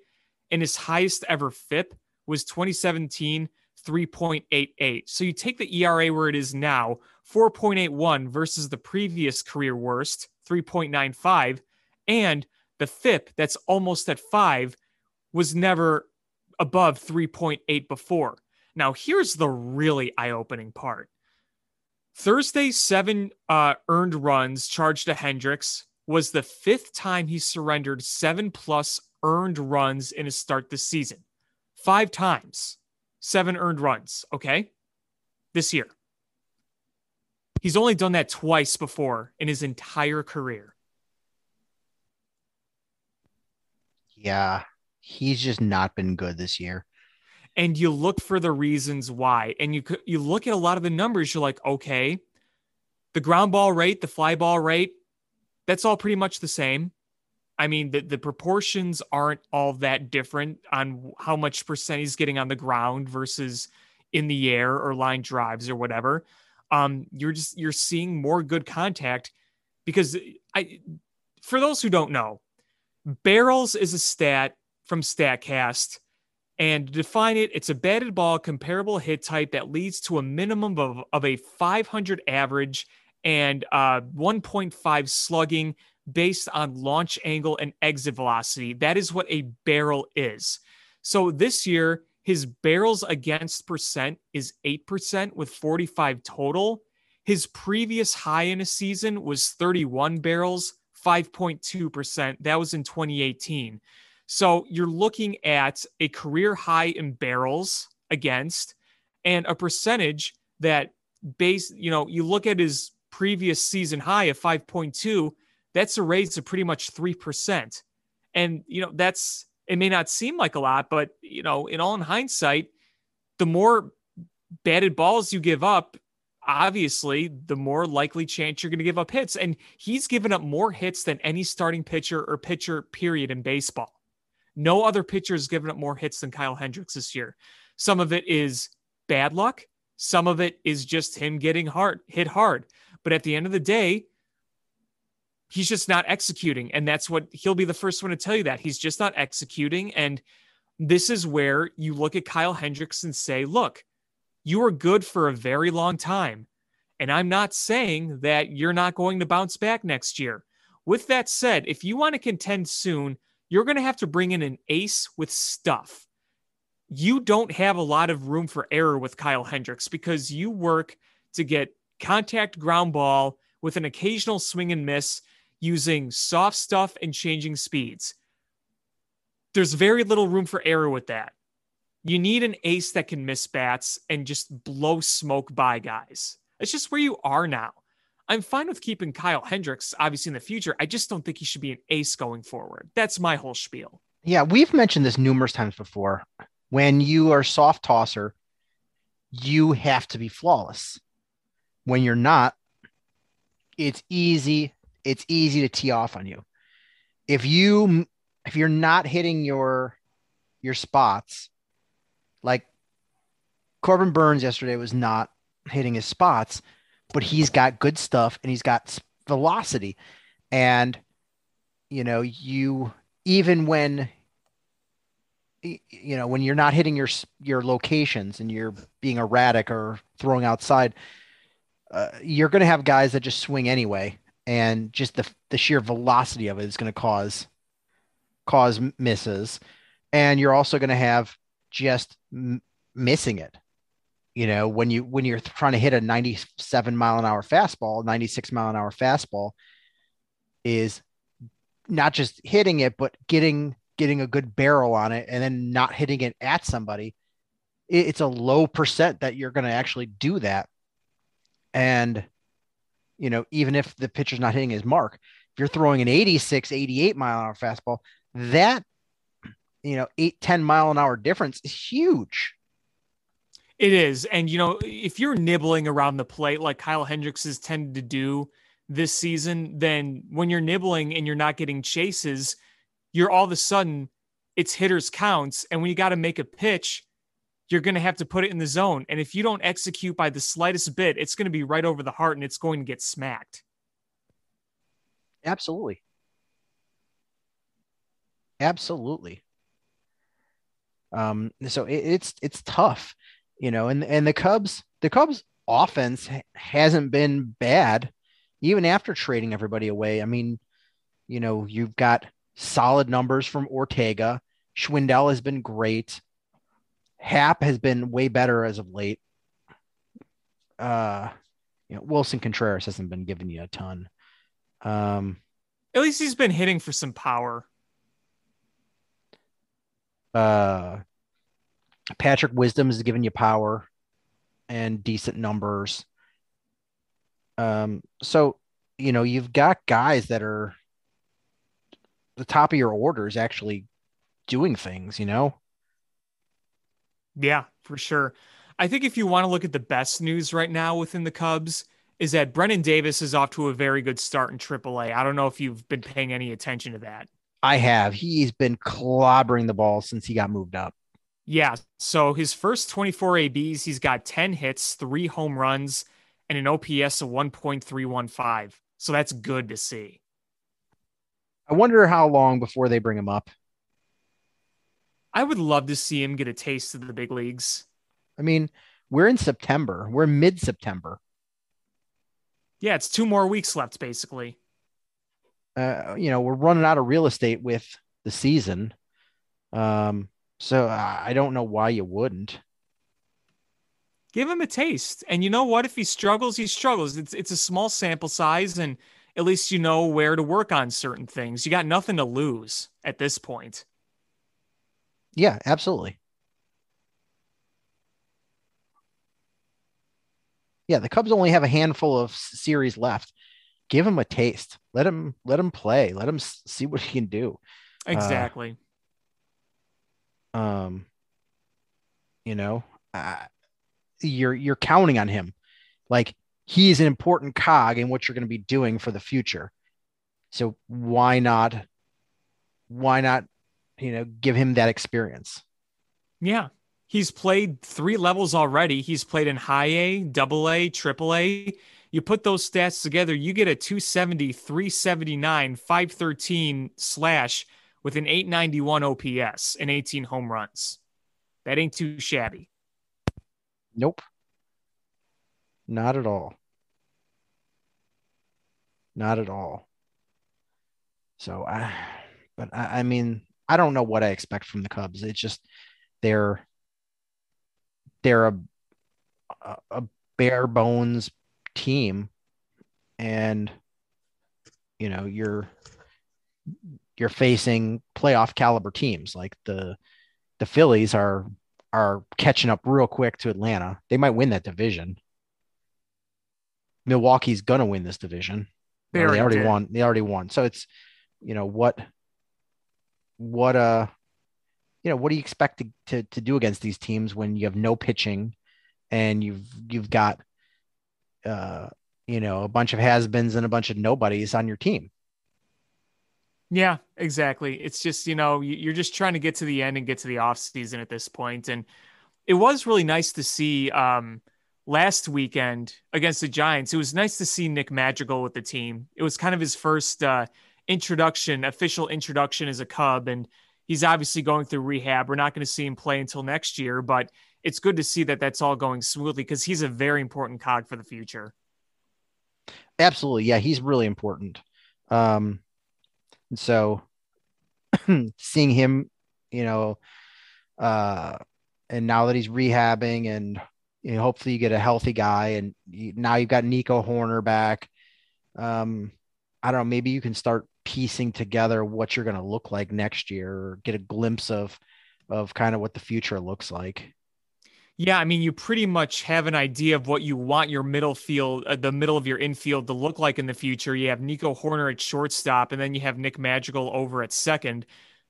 D: and his highest ever FIP was 2017 3.88. So you take the ERA where it is now, 4.81 versus the previous career worst, 3.95, and the FIP that's almost at 5 was never above 3.8 before. Now, here's the really eye-opening part. Thursday's seven uh, earned runs charged to Hendricks was the fifth time he surrendered seven plus earned runs in a start this season. Five times, seven earned runs. Okay. This year. He's only done that twice before in his entire career.
C: Yeah, he's just not been good this year.
D: and you look for the reasons why and you you look at a lot of the numbers you're like okay the ground ball rate the fly ball rate that's all pretty much the same i mean the, the proportions aren't all that different on how much percent he's getting on the ground versus in the air or line drives or whatever um you're just you're seeing more good contact because i for those who don't know barrels is a stat from statcast and to define it, it's a batted ball comparable hit type that leads to a minimum of, of a 500 average and uh, 1.5 slugging based on launch angle and exit velocity. That is what a barrel is. So this year, his barrels against percent is 8% with 45 total. His previous high in a season was 31 barrels, 5.2%. That was in 2018. So you're looking at a career high in barrels against and a percentage that base, you know, you look at his previous season high of 5.2, that's a raise of pretty much 3%. And, you know, that's, it may not seem like a lot, but, you know, in all in hindsight, the more batted balls you give up, obviously, the more likely chance you're going to give up hits. And he's given up more hits than any starting pitcher or pitcher, period, in baseball. No other pitcher has given up more hits than Kyle Hendricks this year. Some of it is bad luck. Some of it is just him getting hard, hit hard. But at the end of the day, he's just not executing. And that's what he'll be the first one to tell you that he's just not executing. And this is where you look at Kyle Hendricks and say, look, you were good for a very long time. And I'm not saying that you're not going to bounce back next year. With that said, if you want to contend soon, you're going to have to bring in an ace with stuff. You don't have a lot of room for error with Kyle Hendricks because you work to get contact ground ball with an occasional swing and miss using soft stuff and changing speeds. There's very little room for error with that. You need an ace that can miss bats and just blow smoke by guys. It's just where you are now. I'm fine with keeping Kyle Hendricks, obviously, in the future. I just don't think he should be an ace going forward. That's my whole spiel.
C: Yeah, we've mentioned this numerous times before. When you are soft tosser, you have to be flawless. When you're not, it's easy. It's easy to tee off on you. If you if you're not hitting your your spots, like Corbin Burnes yesterday was not hitting his spots, but he's got good stuff and he's got velocity. And you know, you even when you know when you're not hitting your your locations and you're being erratic or throwing outside uh, you're going to have guys that just swing anyway and just the the sheer velocity of it is going to cause cause misses. And you're also going to have just m- missing it. You know when you when you're trying to hit a 97 mile an hour fastball 96 mile an hour fastball is not just hitting it but getting getting a good barrel on it and then not hitting it at somebody. It's a low percent that you're going to actually do that. And you know even if the pitcher's not hitting his mark if you're throwing an 86 88 mile an hour fastball that you know 8 10 mile an hour difference is huge
D: it is. And, you know, if you're nibbling around the plate like Kyle Hendricks has tended to do this season, then when you're nibbling and you're not getting chases, you're all of a sudden it's hitters counts. And when you got to make a pitch, you're going to have to put it in the zone. And if you don't execute by the slightest bit, it's going to be right over the heart and it's going to get smacked.
C: Absolutely. Absolutely. Um, so it, it's it's tough you know, and and the Cubs, the Cubs offense hasn't been bad even after trading everybody away. I mean, you know, you've got solid numbers from Ortega. Schwindel has been great. Happ has been way better as of late. Uh, you know, Willson Contreras hasn't been giving you a ton. Um,
D: at least he's been hitting for some power.
C: Uh, Patrick Wisdom is giving you power and decent numbers. Um, so you know you've got guys that are the top of your orders actually doing things. You know.
D: Yeah, for sure. I think if you want to look at the best news right now within the Cubs, is that Brennen Davis is off to a very good start in AAA. I don't know if you've been paying any attention to that.
C: I have. He's been clobbering the ball since he got moved up.
D: Yeah. So his first 24 ABs, he's got 10 hits, three home runs, and an OPS of 1.315. So that's good to see.
C: I wonder how long before they bring him up.
D: I would love to see him get a taste of the big leagues.
C: I mean, we're in September, we're mid September.
D: Yeah, it's two more weeks left, basically.
C: Uh, you know, we're running out of real estate with the season. Um, so I don't know why you wouldn't.
D: Give him a taste. And you know what? If he struggles, he struggles. It's it's a small sample size and at least you know where to work on certain things. You got nothing to lose at this point.
C: Yeah, absolutely. Yeah, the Cubs only have a handful of series left. Give him a taste. Let him let him play. Let him see what he can do.
D: Exactly. Uh,
C: um, you know, uh, you're you're counting on him, like he's an important cog in what you're going to be doing for the future. So why not? Why not? You know, give him that experience.
D: Yeah, he's played three levels already. He's played in high A, double A, triple A. You put those stats together, you get a 270, 379, 513 slash with an 891 OPS and 18 home runs. That ain't too shabby.
C: Nope. Not at all. Not at all. So I but I, I mean, I don't know what I expect from the Cubs. It's just they're they're a a bare bones team and you know you're you're facing playoff caliber teams like the the Phillies are are catching up real quick to Atlanta. They might win that division. Milwaukee's gonna win this division. They already, they already won. They already won. So it's you know what what uh you know what do you expect to, to to do against these teams when you have no pitching and you've you've got uh you know a bunch of has-beens and a bunch of nobodies on your team
D: yeah, exactly. It's just, you know, you're just trying to get to the end and get to the off season at this. And it was really nice to see um, last weekend against the Giants. It was nice to see Nick Madrigal with the team. It was kind of his first uh, introduction, official introduction as a Cub. And he's obviously going through rehab. We're not going to see him play until next year, but it's good to see that that's all going smoothly because he's a very important cog for the future.
C: Absolutely. Yeah, he's really important. Um, and so seeing him, you know, uh, and now that he's rehabbing and you know, hopefully you get a healthy guy and you, now you've got Nico Hoerner back. Um, I don't know, maybe you can start piecing together what you're going to look like next year or get a glimpse of, of kind of what the future looks like.
D: Yeah, I mean, you pretty much have an idea of what you want your middle field, uh, the middle of your infield to look like in the future. You have Nico Hoerner at shortstop, and then you have Nick Madrigal over at second.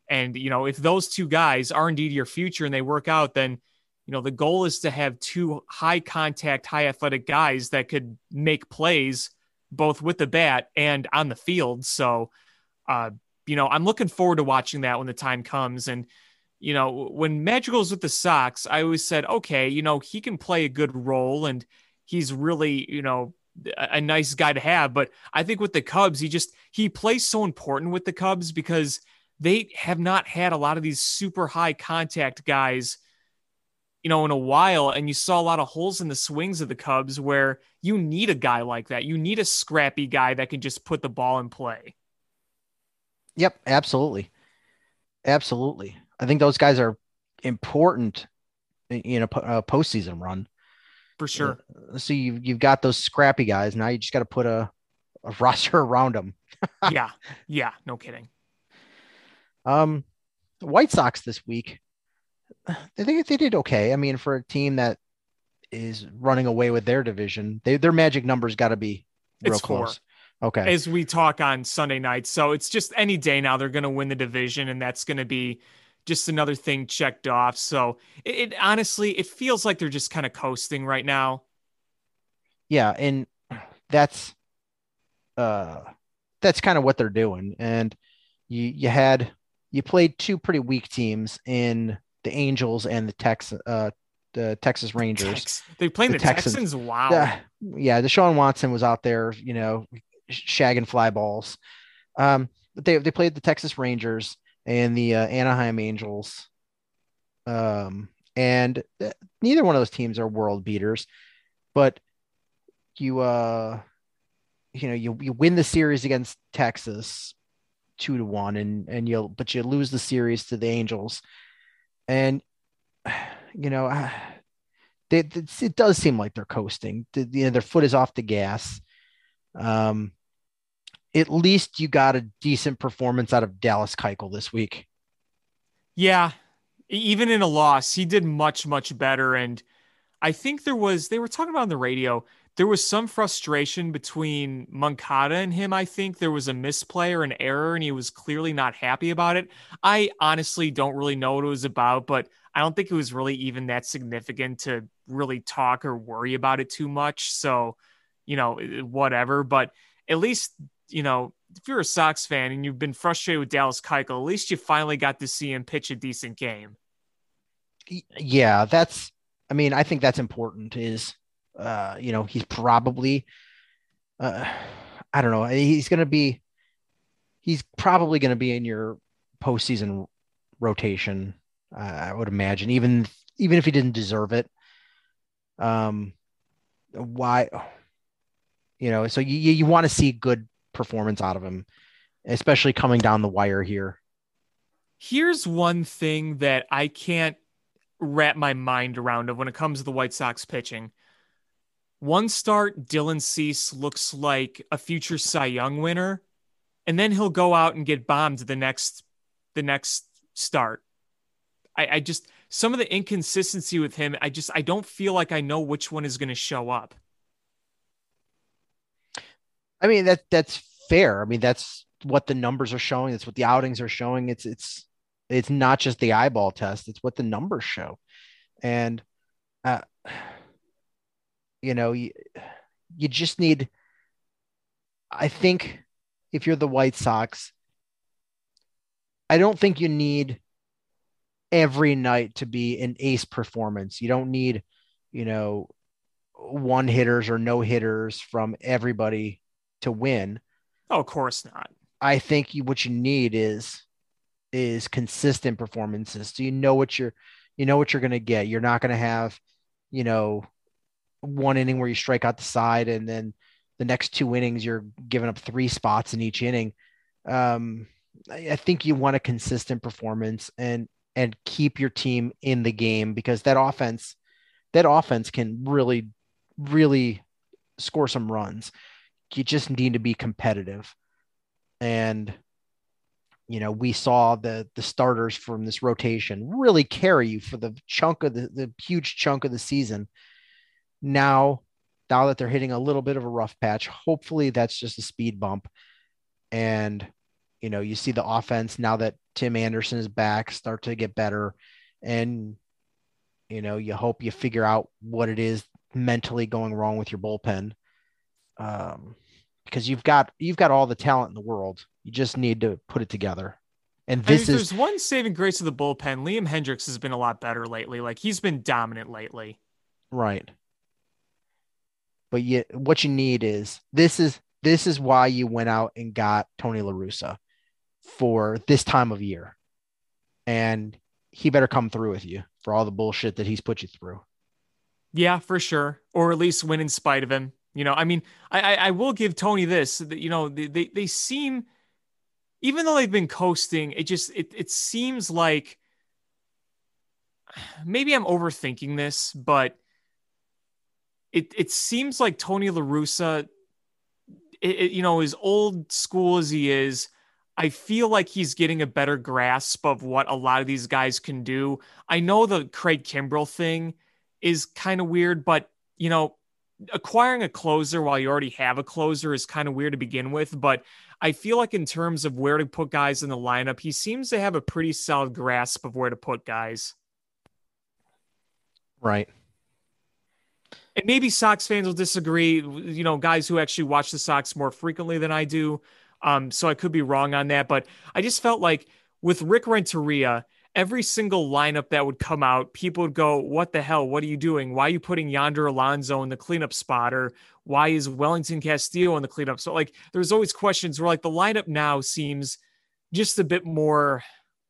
D: And you know, if those two guys are indeed your future and they work out, then you know the goal is to have two high contact, high athletic guys that could make plays both with the bat and on the field. So, uh, you know, I'm looking forward to watching that when the time comes. And you know, when Madrigal's with the Sox, I always said, okay, you know, he can play a good role and he's really, you know, a, a nice guy to have. But I think with the Cubs, he just he plays so important with the Cubs because they have not had a lot of these super high contact guys, you know, in a while. And you saw a lot of holes in the swings of the Cubs where you need a guy like that. You need a scrappy guy that can just put the ball in play.
C: Yep, absolutely. Absolutely. I think those guys are important in a, a postseason run.
D: For sure.
C: So you've, you've got those scrappy guys. Now you just got to put a, a roster around them.
D: yeah. Yeah. No kidding.
C: Um, White Sox this week, think they did okay. I mean, for a team that is running away with their division, they, their magic numbers got to be real
D: it's
C: close.
D: Four,
C: okay.
D: As we talk on Sunday night. So it's just any day now they're going to win the division, and that's going to be just another thing checked off. So it, it honestly, it feels like they're just kind of coasting right now.
C: Yeah. And that's, uh, that's kind of what they're doing. And you, you had, you played two pretty weak teams in the Angels and the Texas, uh, the Texas Rangers.
D: Tex- they playing the, the Texans. Texans. Wow.
C: Uh, yeah. Deshaun Watson was out there, you know, shagging fly balls. Um, but they, they played the Texas Rangers and the uh, Anaheim Angels. Um, and th- neither one of those teams are world beaters, but you, uh, you know, you, you win the series against Texas two to one and, and you'll, but you lose the series to the Angels. And, you know, they, it does seem like they're coasting. The, you know, their foot is off the gas. Um, at least you got a decent performance out of Dallas Keuchel this week.
D: Yeah, even in a loss, he did much much better. And I think there was they were talking about on the radio. There was some frustration between Moncada and him. I think there was a misplay or an error, and he was clearly not happy about it. I honestly don't really know what it was about, but I don't think it was really even that significant to really talk or worry about it too much. So, you know, whatever. But at least you know, if you're a Sox fan and you've been frustrated with Dallas Keuchel, at least you finally got to see him pitch a decent game.
C: Yeah, that's. I mean, I think that's important. Is uh, you know, he's probably, uh, I don't know, he's going to be, he's probably going to be in your postseason rotation. Uh, I would imagine, even even if he didn't deserve it. Um, why? You know, so you you want to see good performance out of him, especially coming down the wire here.
D: Here's one thing that I can't wrap my mind around of when it comes to the White Sox pitching. One start, Dylan Cease looks like a future Cy Young winner, and then he'll go out and get bombed the next the next start. I, I just some of the inconsistency with him, I just I don't feel like I know which one is going to show up.
C: I mean that that's fair. I mean that's what the numbers are showing. That's what the outings are showing. It's it's it's not just the eyeball test. It's what the numbers show, and uh, you know you you just need. I think if you're the White Sox, I don't think you need every night to be an ace performance. You don't need, you know, one hitters or no hitters from everybody to win.
D: Oh, of course not.
C: I think you, what you need is is consistent performances. So you know what you're you know what you're going to get. You're not going to have, you know, one inning where you strike out the side and then the next two innings you're giving up three spots in each inning. Um, I, I think you want a consistent performance and and keep your team in the game because that offense that offense can really really score some runs. You just need to be competitive. And you know, we saw the the starters from this rotation really carry you for the chunk of the, the huge chunk of the season. Now, now that they're hitting a little bit of a rough patch, hopefully that's just a speed bump. And you know, you see the offense now that Tim Anderson is back start to get better. And you know, you hope you figure out what it is mentally going wrong with your bullpen. Um, because you've got you've got all the talent in the world. You just need to put it together. And this
D: I mean,
C: is
D: there's one saving grace of the bullpen. Liam Hendriks has been a lot better lately. Like he's been dominant lately.
C: right. But you, what you need is this is this is why you went out and got Tony La Russa for this time of year, and he better come through with you for all the bullshit that he's put you through.
D: Yeah, for sure. Or at least win in spite of him. You know, I mean, I I, will give Tony this. That, you know, they, they they seem, even though they've been coasting, it just it it seems like maybe I'm overthinking this, but it it seems like Tony La Russa, it, it, you know, as old school as he is, I feel like he's getting a better grasp of what a lot of these guys can do. I know the Craig Kimbrel thing is kind of weird, but you know, acquiring a closer while you already have a closer is kind of weird to begin with. But I feel like in terms of where to put guys in the lineup, he seems to have a pretty solid grasp of where to put guys.
C: Right.
D: And maybe Sox fans will disagree. You know, guys who actually watch the Sox more frequently than I do. Um, so I could be wrong on that, but I just felt like with Rick Renteria, every single lineup that would come out, people would go, What the hell? What are you doing? Why are you putting Yonder Alonso in the cleanup spot? Or why is Wellington Castillo in the cleanup? So, like, there's always questions where, like, the lineup now seems just a bit more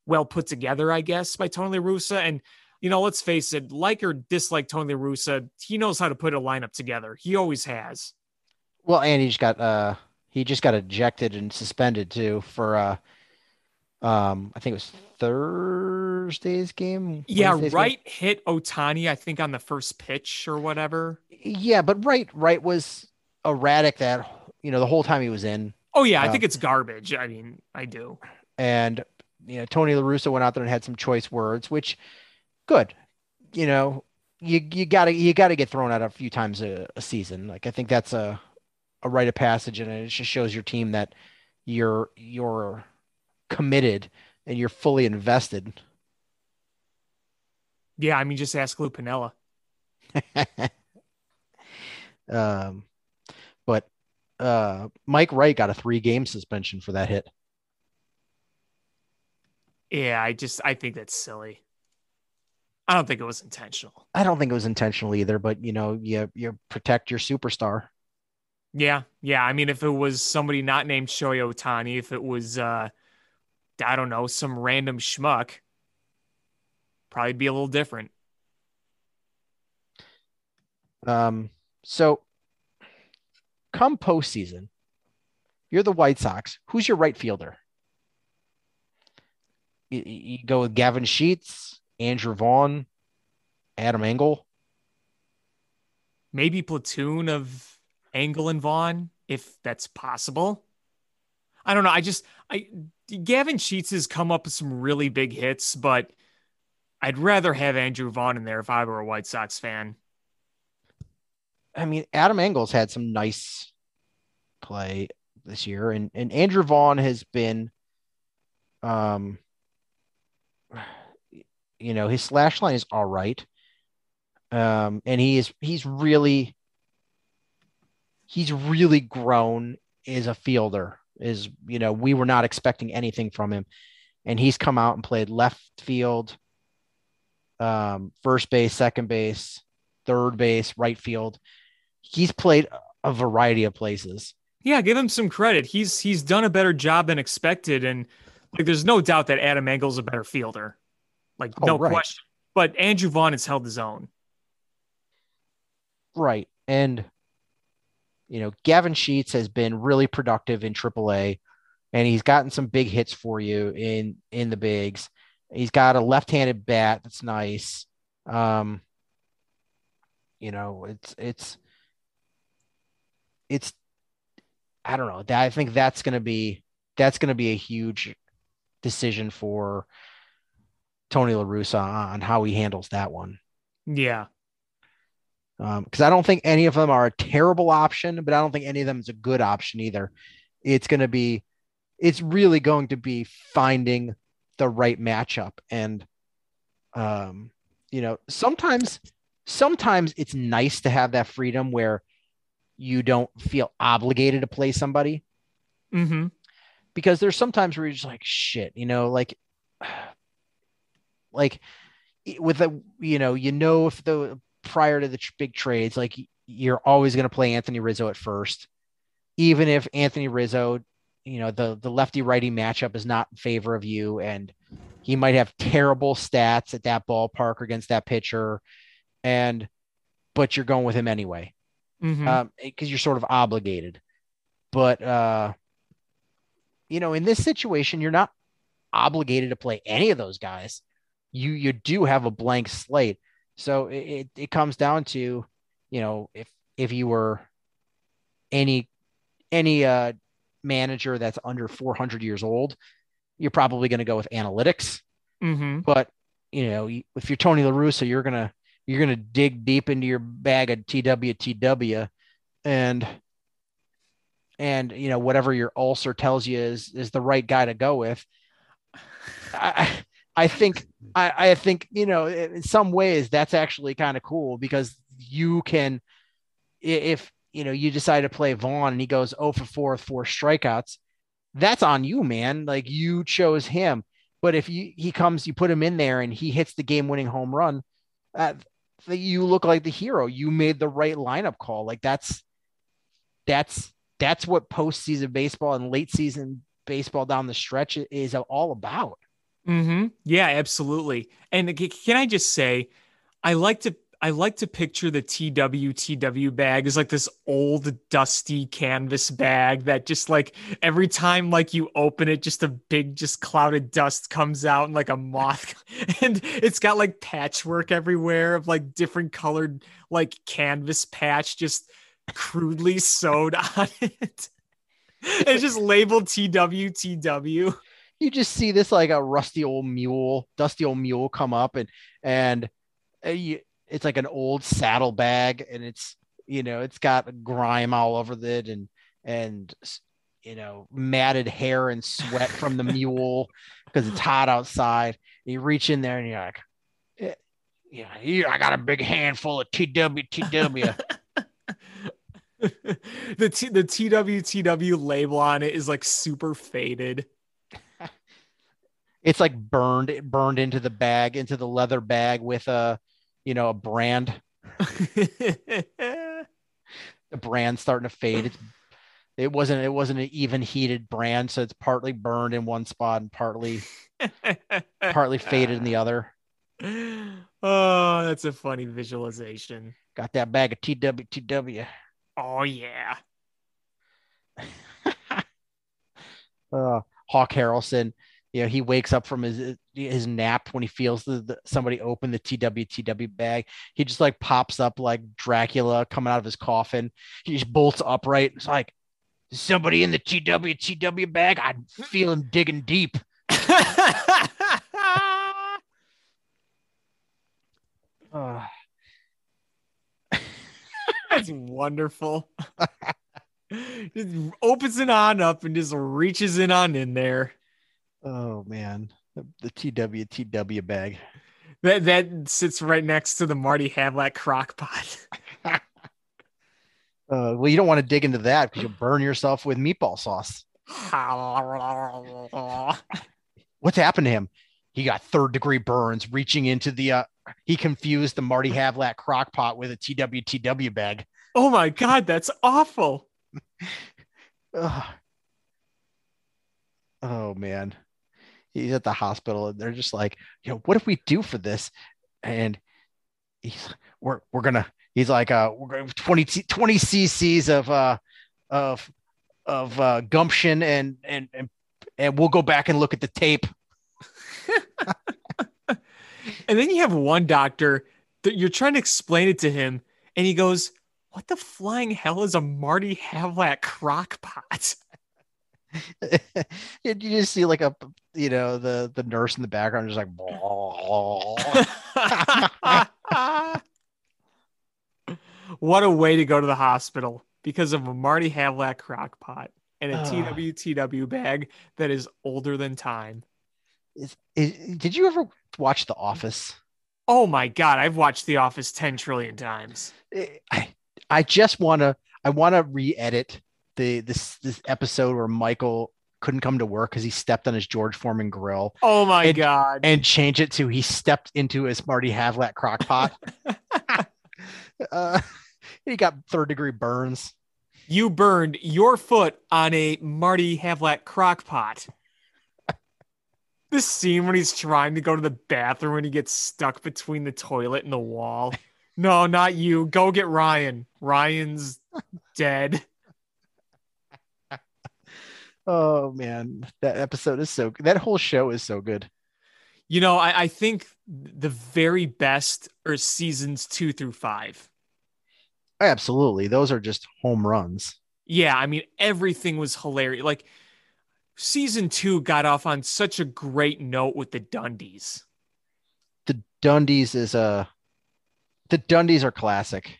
D: well put together, I guess, by Tony Russa. And, you know, let's face it, like or dislike Tony Russa, he knows how to put a lineup together. He always has.
C: Well, and he just got uh he just got ejected and suspended too for uh um I think it was Thursday's game.
D: Yeah,
C: Wednesday's game?
D: Wright hit Ohtani, I think, on the first pitch or whatever.
C: Yeah, but right right was erratic that you know the whole time he was in.
D: Oh, yeah, I think it's garbage. I mean, I do.
C: and you know Tony La Russa went out there and had some choice words, which good. You know, you you gotta you gotta get thrown out a few times a, a season. Like I think that's a a rite of passage, and it just shows your team that you're you're committed and you're fully invested.
D: Yeah, I mean, just ask Lou Piniella.
C: um, but uh, Mike Wright got a three game suspension for that hit.
D: Yeah, I just, I think that's silly. I don't think it was intentional.
C: I don't think it was intentional either, but you know, you you protect your superstar.
D: Yeah, yeah. I mean, if it was somebody not named Shohei Ohtani, if it was, uh, I don't know, some random schmuck, probably be a little different.
C: Um, so come postseason, you're the White Sox. Who's your right fielder? You, you go with Gavin Sheets, Andrew Vaughn, Adam Engel.
D: Maybe platoon of Engel and Vaughn, if that's possible. I don't know. I just, I, Gavin Sheets has come up with some really big hits, but I'd rather have Andrew Vaughn in there if I were a White Sox fan.
C: I mean, Adam Engel's had some nice play this year, and and Andrew Vaughn has been, um, you know, his slash line is all right, um, and he is he's really he's really grown as a fielder. Is you know we were not expecting anything from him, and he's come out and played left field, um, first base, second base, third base, right field. He's played a variety of places.
D: Yeah, give him some credit. He's he's done a better job than expected, and Like, there's no doubt that Adam Engel's a better fielder. Like,
C: Oh,
D: no
C: right.
D: question. But Andrew Vaughn has held his own.
C: Right. And you know, Gavin Sheets has been really productive in AAA and he's gotten some big hits for you in in the bigs. He's got a left-handed bat that's nice. Um you know, it's it's it's I don't know. I think that's going to be that's going to be a huge decision for Tony La Russa on how he handles that one
D: Yeah.
C: Because I don't think any of them are a terrible option, but I don't think any of them is a good option either. It's going to be, it's really going to be finding the right matchup, and um, you know, sometimes, sometimes it's nice to have that freedom where you don't feel obligated to play somebody
D: Mm-hmm.
C: because there's sometimes where you're just like shit, you know, like like with the you know, you know if the prior to the big trades, like you're always going to play Anthony Rizzo at first, even if Anthony Rizzo, you know, the the lefty righty matchup is not in favor of you, and he might have terrible stats at that ballpark against that pitcher, and but you're going with him anyway.
D: Mm-hmm.
C: um because you're sort of obligated. But uh you know in this situation you're not obligated to play any of those guys. You you do have a blank slate so it, it, comes down to you know if if you were any any uh manager that's under 400 years old you're probably going to go with analytics
D: mm-hmm.
C: but you know, if you're Tony La Russa, you're gonna you're gonna dig deep into your bag of TWTW, and and you know whatever your ulcer tells you is is the right guy to go with. I I think I I think you know in some ways that's actually kind of cool because you can if you know you decide to play Vaughn and he goes 0 for 4 with four strikeouts, that's on you, man. Like you chose him. But if you he comes, you put him in there and he hits the game winning home run, uh, you look like the hero. You made the right lineup call. Like that's that's that's what postseason baseball and late season baseball down the stretch is all about.
D: Mm-hmm. Yeah, absolutely. And can I just say, I like to I like to picture the TWTW bag as like this old dusty canvas bag that just like every time like you open it, just a big just cloud of dust comes out and like a moth, and it's got like patchwork everywhere of like different colored like canvas patch just crudely sewed on it. It's just labeled TWTW.
C: You just see this like a rusty old mule, dusty old mule come up and and uh, it's like an old saddle bag and it's you know it's got grime all over it and and you know matted hair and sweat from the mule because it's hot outside. You reach in there and you're like, "Eh, yeah, yeah, I got a big handful of TWTW.
D: the T- the TWTW label on it is like super faded.
C: It's like burned burned into the bag into the leather bag with a you know a brand. The brand starting to fade. It's it wasn't it wasn't an even heated brand so it's partly burned in one spot and partly partly faded in the other.
D: Oh, that's a funny visualization.
C: got that bag of twtw
D: Oh yeah.
C: uh hawk harrelson you know he wakes up from his his nap when he feels the, the somebody open the twtw bag. He just like pops up like dracula coming out of his coffin. He just bolts upright. It's like somebody in the twtw bag? I feel him digging deep. Uh,
D: That's wonderful. just opens it on up and just reaches in on in there.
C: Oh man the, the twtw bag
D: That that sits right next to the Marty Havlat crock pot.
C: uh, well you don't want to dig into that because you'll burn yourself with meatball sauce what's happened to him? He got third degree burns reaching into the uh he confused the Marty Havlat crock pot with a TWTW bag.
D: oh my god, that's awful.
C: Oh man. He's at the hospital and they're just like, you know, what if we do for this? And he's we're we're gonna he's like uh we're going 20 20 cc's of uh of of uh gumption and and and and we'll go back and look at the tape.
D: And then you have one doctor that you're trying to explain it to him, and he goes, What the flying hell is a Marty Havlat crock pot?
C: you just see like a you know the the nurse in the background just like
D: what a way to go to the hospital because of a Marty Havlat crock pot and a. TWTW bag that is older than time.
C: Is- is- did you ever watch The Office?
D: Oh my God, I've watched The Office 10 trillion times.
C: I I just want to I want to re-edit the this this episode where Michael couldn't come to work because he stepped on his George Foreman grill
D: Oh my
C: And-
D: God.
C: and change it to he stepped into his Marty Havlat crock pot. uh, he got third degree burns.
D: you burned your foot on a Marty Havlat crock pot. This scene when he's trying to go to the bathroom and he gets stuck between the toilet and the wall. No, not you. Go get Ryan. Ryan's dead.
C: Oh man, that episode is so that whole show is so good.
D: You know, I, I think the very best are seasons two through five.
C: Absolutely, those are just home runs.
D: Yeah, I mean, everything was hilarious. Like, season two got off on such a great note with the Dundies.
C: The Dundies is a the Dundies are classic.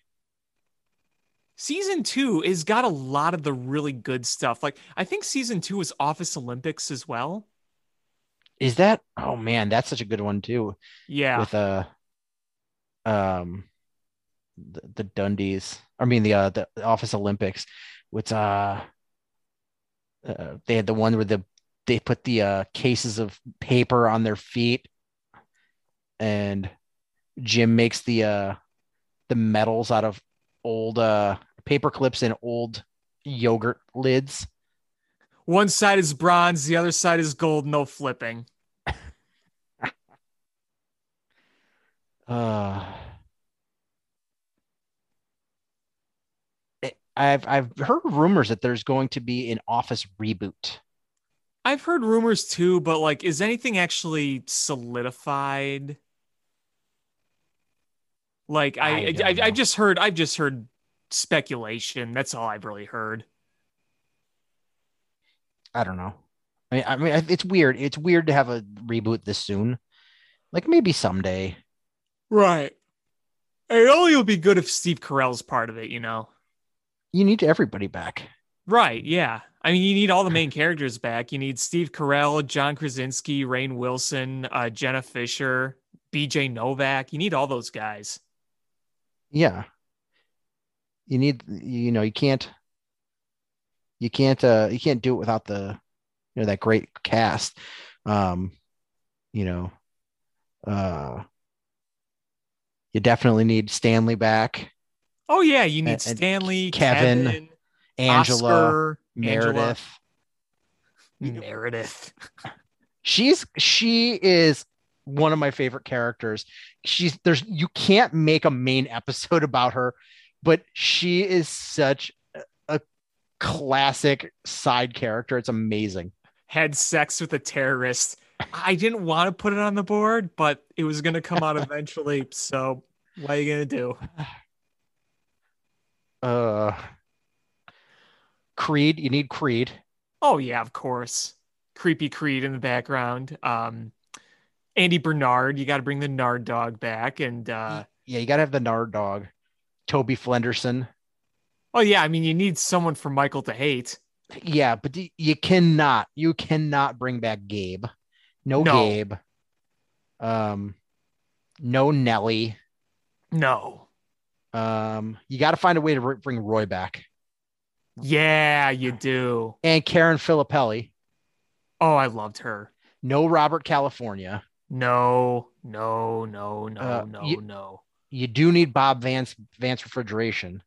D: Season two has got a lot of the really good stuff. Like, I think season two was Office Olympics as well.
C: Is that? Oh man, that's such a good one too.
D: Yeah.
C: With uh, um, the, the Dundies. I mean the uh the Office Olympics. With uh, uh, they had the one where the they put the uh cases of paper on their feet, and Jim makes the uh the medals out of old uh paper clips and old yogurt lids.
D: One side is bronze, the other side is gold, no flipping.
C: Uh, it- I've I've heard rumors that there's going to be an Office reboot.
D: I've heard rumors too, but like, is anything actually solidified? Like,
C: I
D: I, I. I've just heard, I've just heard speculation. That's all I've really heard.
C: I don't know. I mean, I mean, it's weird. It's weird to have a reboot this soon. Like maybe someday.
D: Right. It only would be good if Steve Carell's part of it, you know?
C: You need everybody back.
D: Right. Yeah. I mean, you need all the main characters back. You need Steve Carell, John Krasinski, Rainn Wilson, uh, Jenna Fischer, BJ Novak. You need all those guys.
C: Yeah. You need, you know, you can't, you can't, uh, you can't do it without the, you know, that great cast. Um, you know, uh, you definitely need Stanley back,
D: Oh, yeah. You need
C: And- and
D: Stanley,
C: Kevin,
D: Kevin,
C: Angela,
D: Oscar,
C: Meredith.
D: Angela, Meredith.
C: She's, she is one of my favorite characters. She's, there's, you can't make a main episode about her, but she is such a- classic side character. It's amazing.
D: Had sex with a terrorist. I didn't want to put it on the board, but it was going to come out eventually. So, what are you going to do?
C: Uh, Creed, you need Creed.
D: Oh yeah, of course. Creepy Creed in the background. Um, Andy Bernard, you got to bring the Nard dog back, and uh,
C: Yeah, you gotta have the Nard dog. Toby Flenderson.
D: oh yeah, I mean you need someone for Michael to hate.
C: Yeah, but you cannot, you cannot bring back Gabe. No,
D: No.
C: Gabe. Um, no Nelly.
D: No,
C: Um, you got to find a way to br- bring Roy back
D: yeah, you do.
C: and Karen Filippelli.
D: Oh, I loved her.
C: No Robert California.
D: No, no, no, no,
C: Uh,
D: no,
C: you-
D: no.
C: You do need Bob Vance Vance Refrigeration.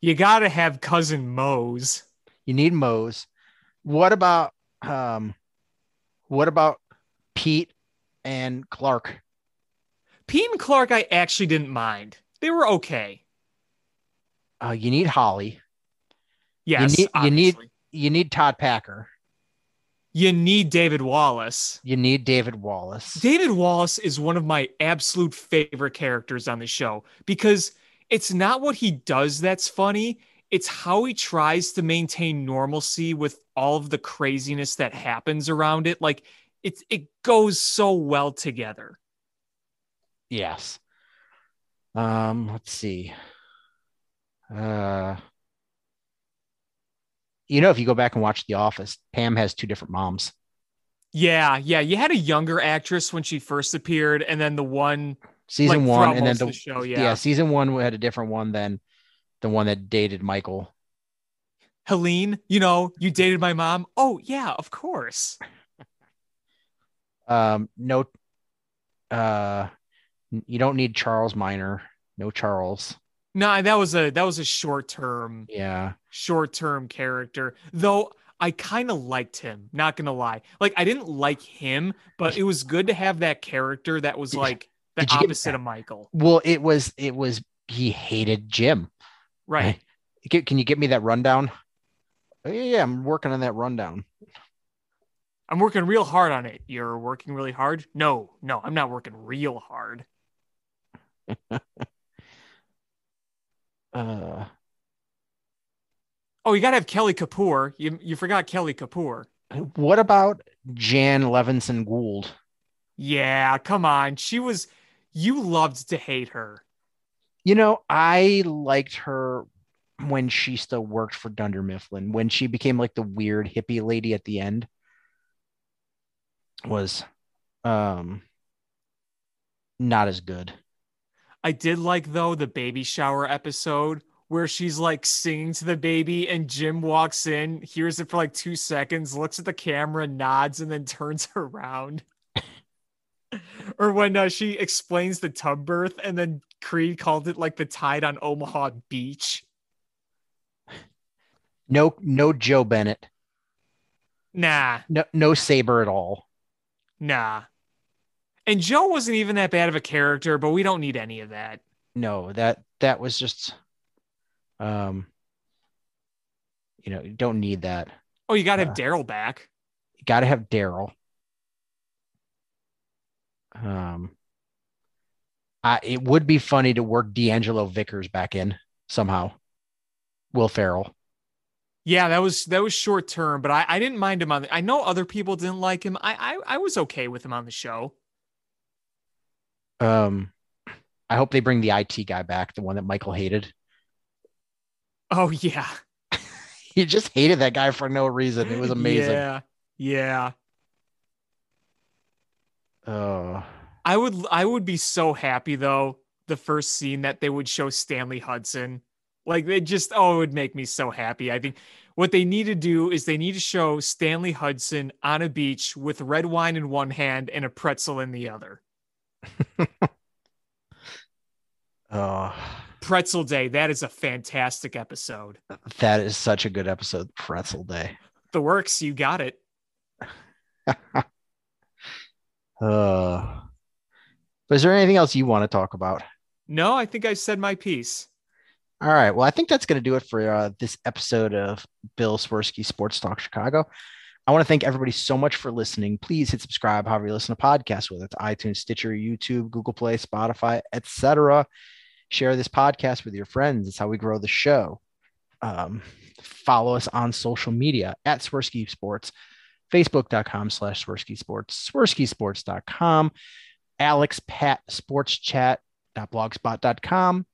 D: You got to have cousin Mose.
C: You need Mose. What about um what about Pete and Clark.
D: Pete and Clark, I actually didn't mind. They were okay.
C: Uh, you need Holly.
D: Yes,
C: need- you need- You need Todd Packer.
D: You need David Wallace.
C: You need David Wallace.
D: David Wallace is one of my absolute favorite characters on the show because it's not what he does that's funny. It's how he tries to maintain normalcy with all of the craziness that happens around it. Like it's it goes so well together.
C: Yes. Um, let's see. Uh you know, if you go back and watch The Office, Pam has two different moms.
D: Yeah, yeah. You had a younger actress when she first appeared, and then the one
C: Season
D: like,
C: one, and then the,
D: the show.
C: yeah.
D: Yeah,
C: season one had a different one than the one that dated Michael.
D: Helene. You know, you dated my mom. Oh yeah, of course.
C: Um, no, uh, you don't need Charles Miner. No Charles.
D: No, that was a that was a short term
C: Yeah.
D: short term character. Though I kind of liked him. Not gonna lie, like I didn't like him, but it was good to have that character that was like the
C: did you get-
D: opposite of Michael.
C: Well, it was it was he hated Jim.
D: Right.
C: Can can you get me that rundown? Oh, yeah, yeah, I'm working on that rundown.
D: I'm working real hard on it. You're working really hard? No, no, I'm not working real hard.
C: Uh,
D: Oh, you gotta have Kelly Kapoor. You you forgot Kelly Kapoor.
C: what about Jan Levinson Gould?
D: Yeah, come on. She was you loved to hate her.
C: You know, I liked her when she still worked for Dunder Mifflin. When she became like the weird hippie lady at the end, was um not as good.
D: I did like though the baby shower episode where she's like singing to the baby and Jim walks in, hears it for like two seconds, looks at the camera, nods, and then turns around. or when uh, she explains the tub birth and then Creed called it like the tide on Omaha Beach.
C: No, no Jo Bennett.
D: Nah,
C: No, no Sabre at all.
D: nah. And Jo wasn't even that bad of a character, but we don't need any of that.
C: No, that that was just um you know, you don't need that.
D: Oh, you got to have
C: Uh,
D: Darryl back.
C: You got to have Darryl. Um, I, it would be funny to work D'Angelo Vickers back in somehow. Will Ferrell.
D: Yeah, that was that was short term, but I, I didn't mind him on. The, I know other people didn't like him. I, I I was okay with him on the show.
C: Um, I hope they bring the IT guy back, the one that Michael hated.
D: Oh yeah,
C: He just hated that guy for no reason. It was amazing.
D: Yeah, yeah.
C: Uh,
D: I would I would be so happy though. The first scene that they would show Stanley Hudson, like they just oh, it would make me so happy. I think what they need to do is they need to show Stanley Hudson on a beach with red wine in one hand and a pretzel in the other.
C: uh,
D: Pretzel Day. That is a fantastic episode.
C: that is such a good episode. Pretzel Day.
D: The works, you got it.
C: Uh, but is there anything else you want to talk about?
D: No, I think I said my piece.
C: All right. Well, I think that's going to do it for uh, this episode of Bill Swirsky Sports Talk Chicago. I want to thank everybody so much for listening. Please hit subscribe however you listen to podcasts, whether it's iTunes, Stitcher, YouTube, Google Play, Spotify, etc. Share this podcast with your friends. It's how we grow the show. Um, follow us on social media at Swirsky Sports, Facebook.com slash Swirsky Sports, SwirskySports.com, Alex Pat Sports Chat.blogspot.com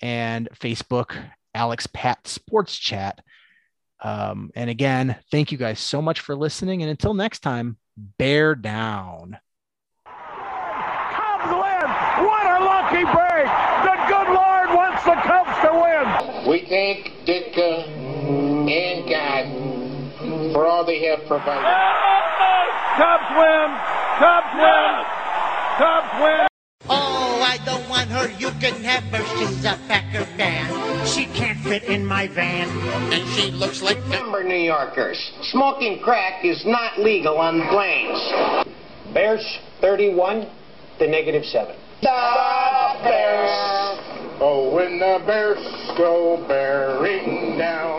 C: and Facebook, Alex Pat Sports Chat. Um, and again, thank you guys so much for listening. And until next time, bear down.
E: Cubs win! What a lucky break! The good Lord wants the Cubs to win!
F: We thank Ditka and God for all they have provided.
E: Cubs win! Cubs win! Cubs win!
G: Her. You can have her. She's a Packer fan.
B: She can't fit in my van.
F: And she looks like Remember, New Yorkers, smoking crack is not legal on planes. Bears 31 to negative 7.
E: The Bears. Oh, when the Bears go bearing down.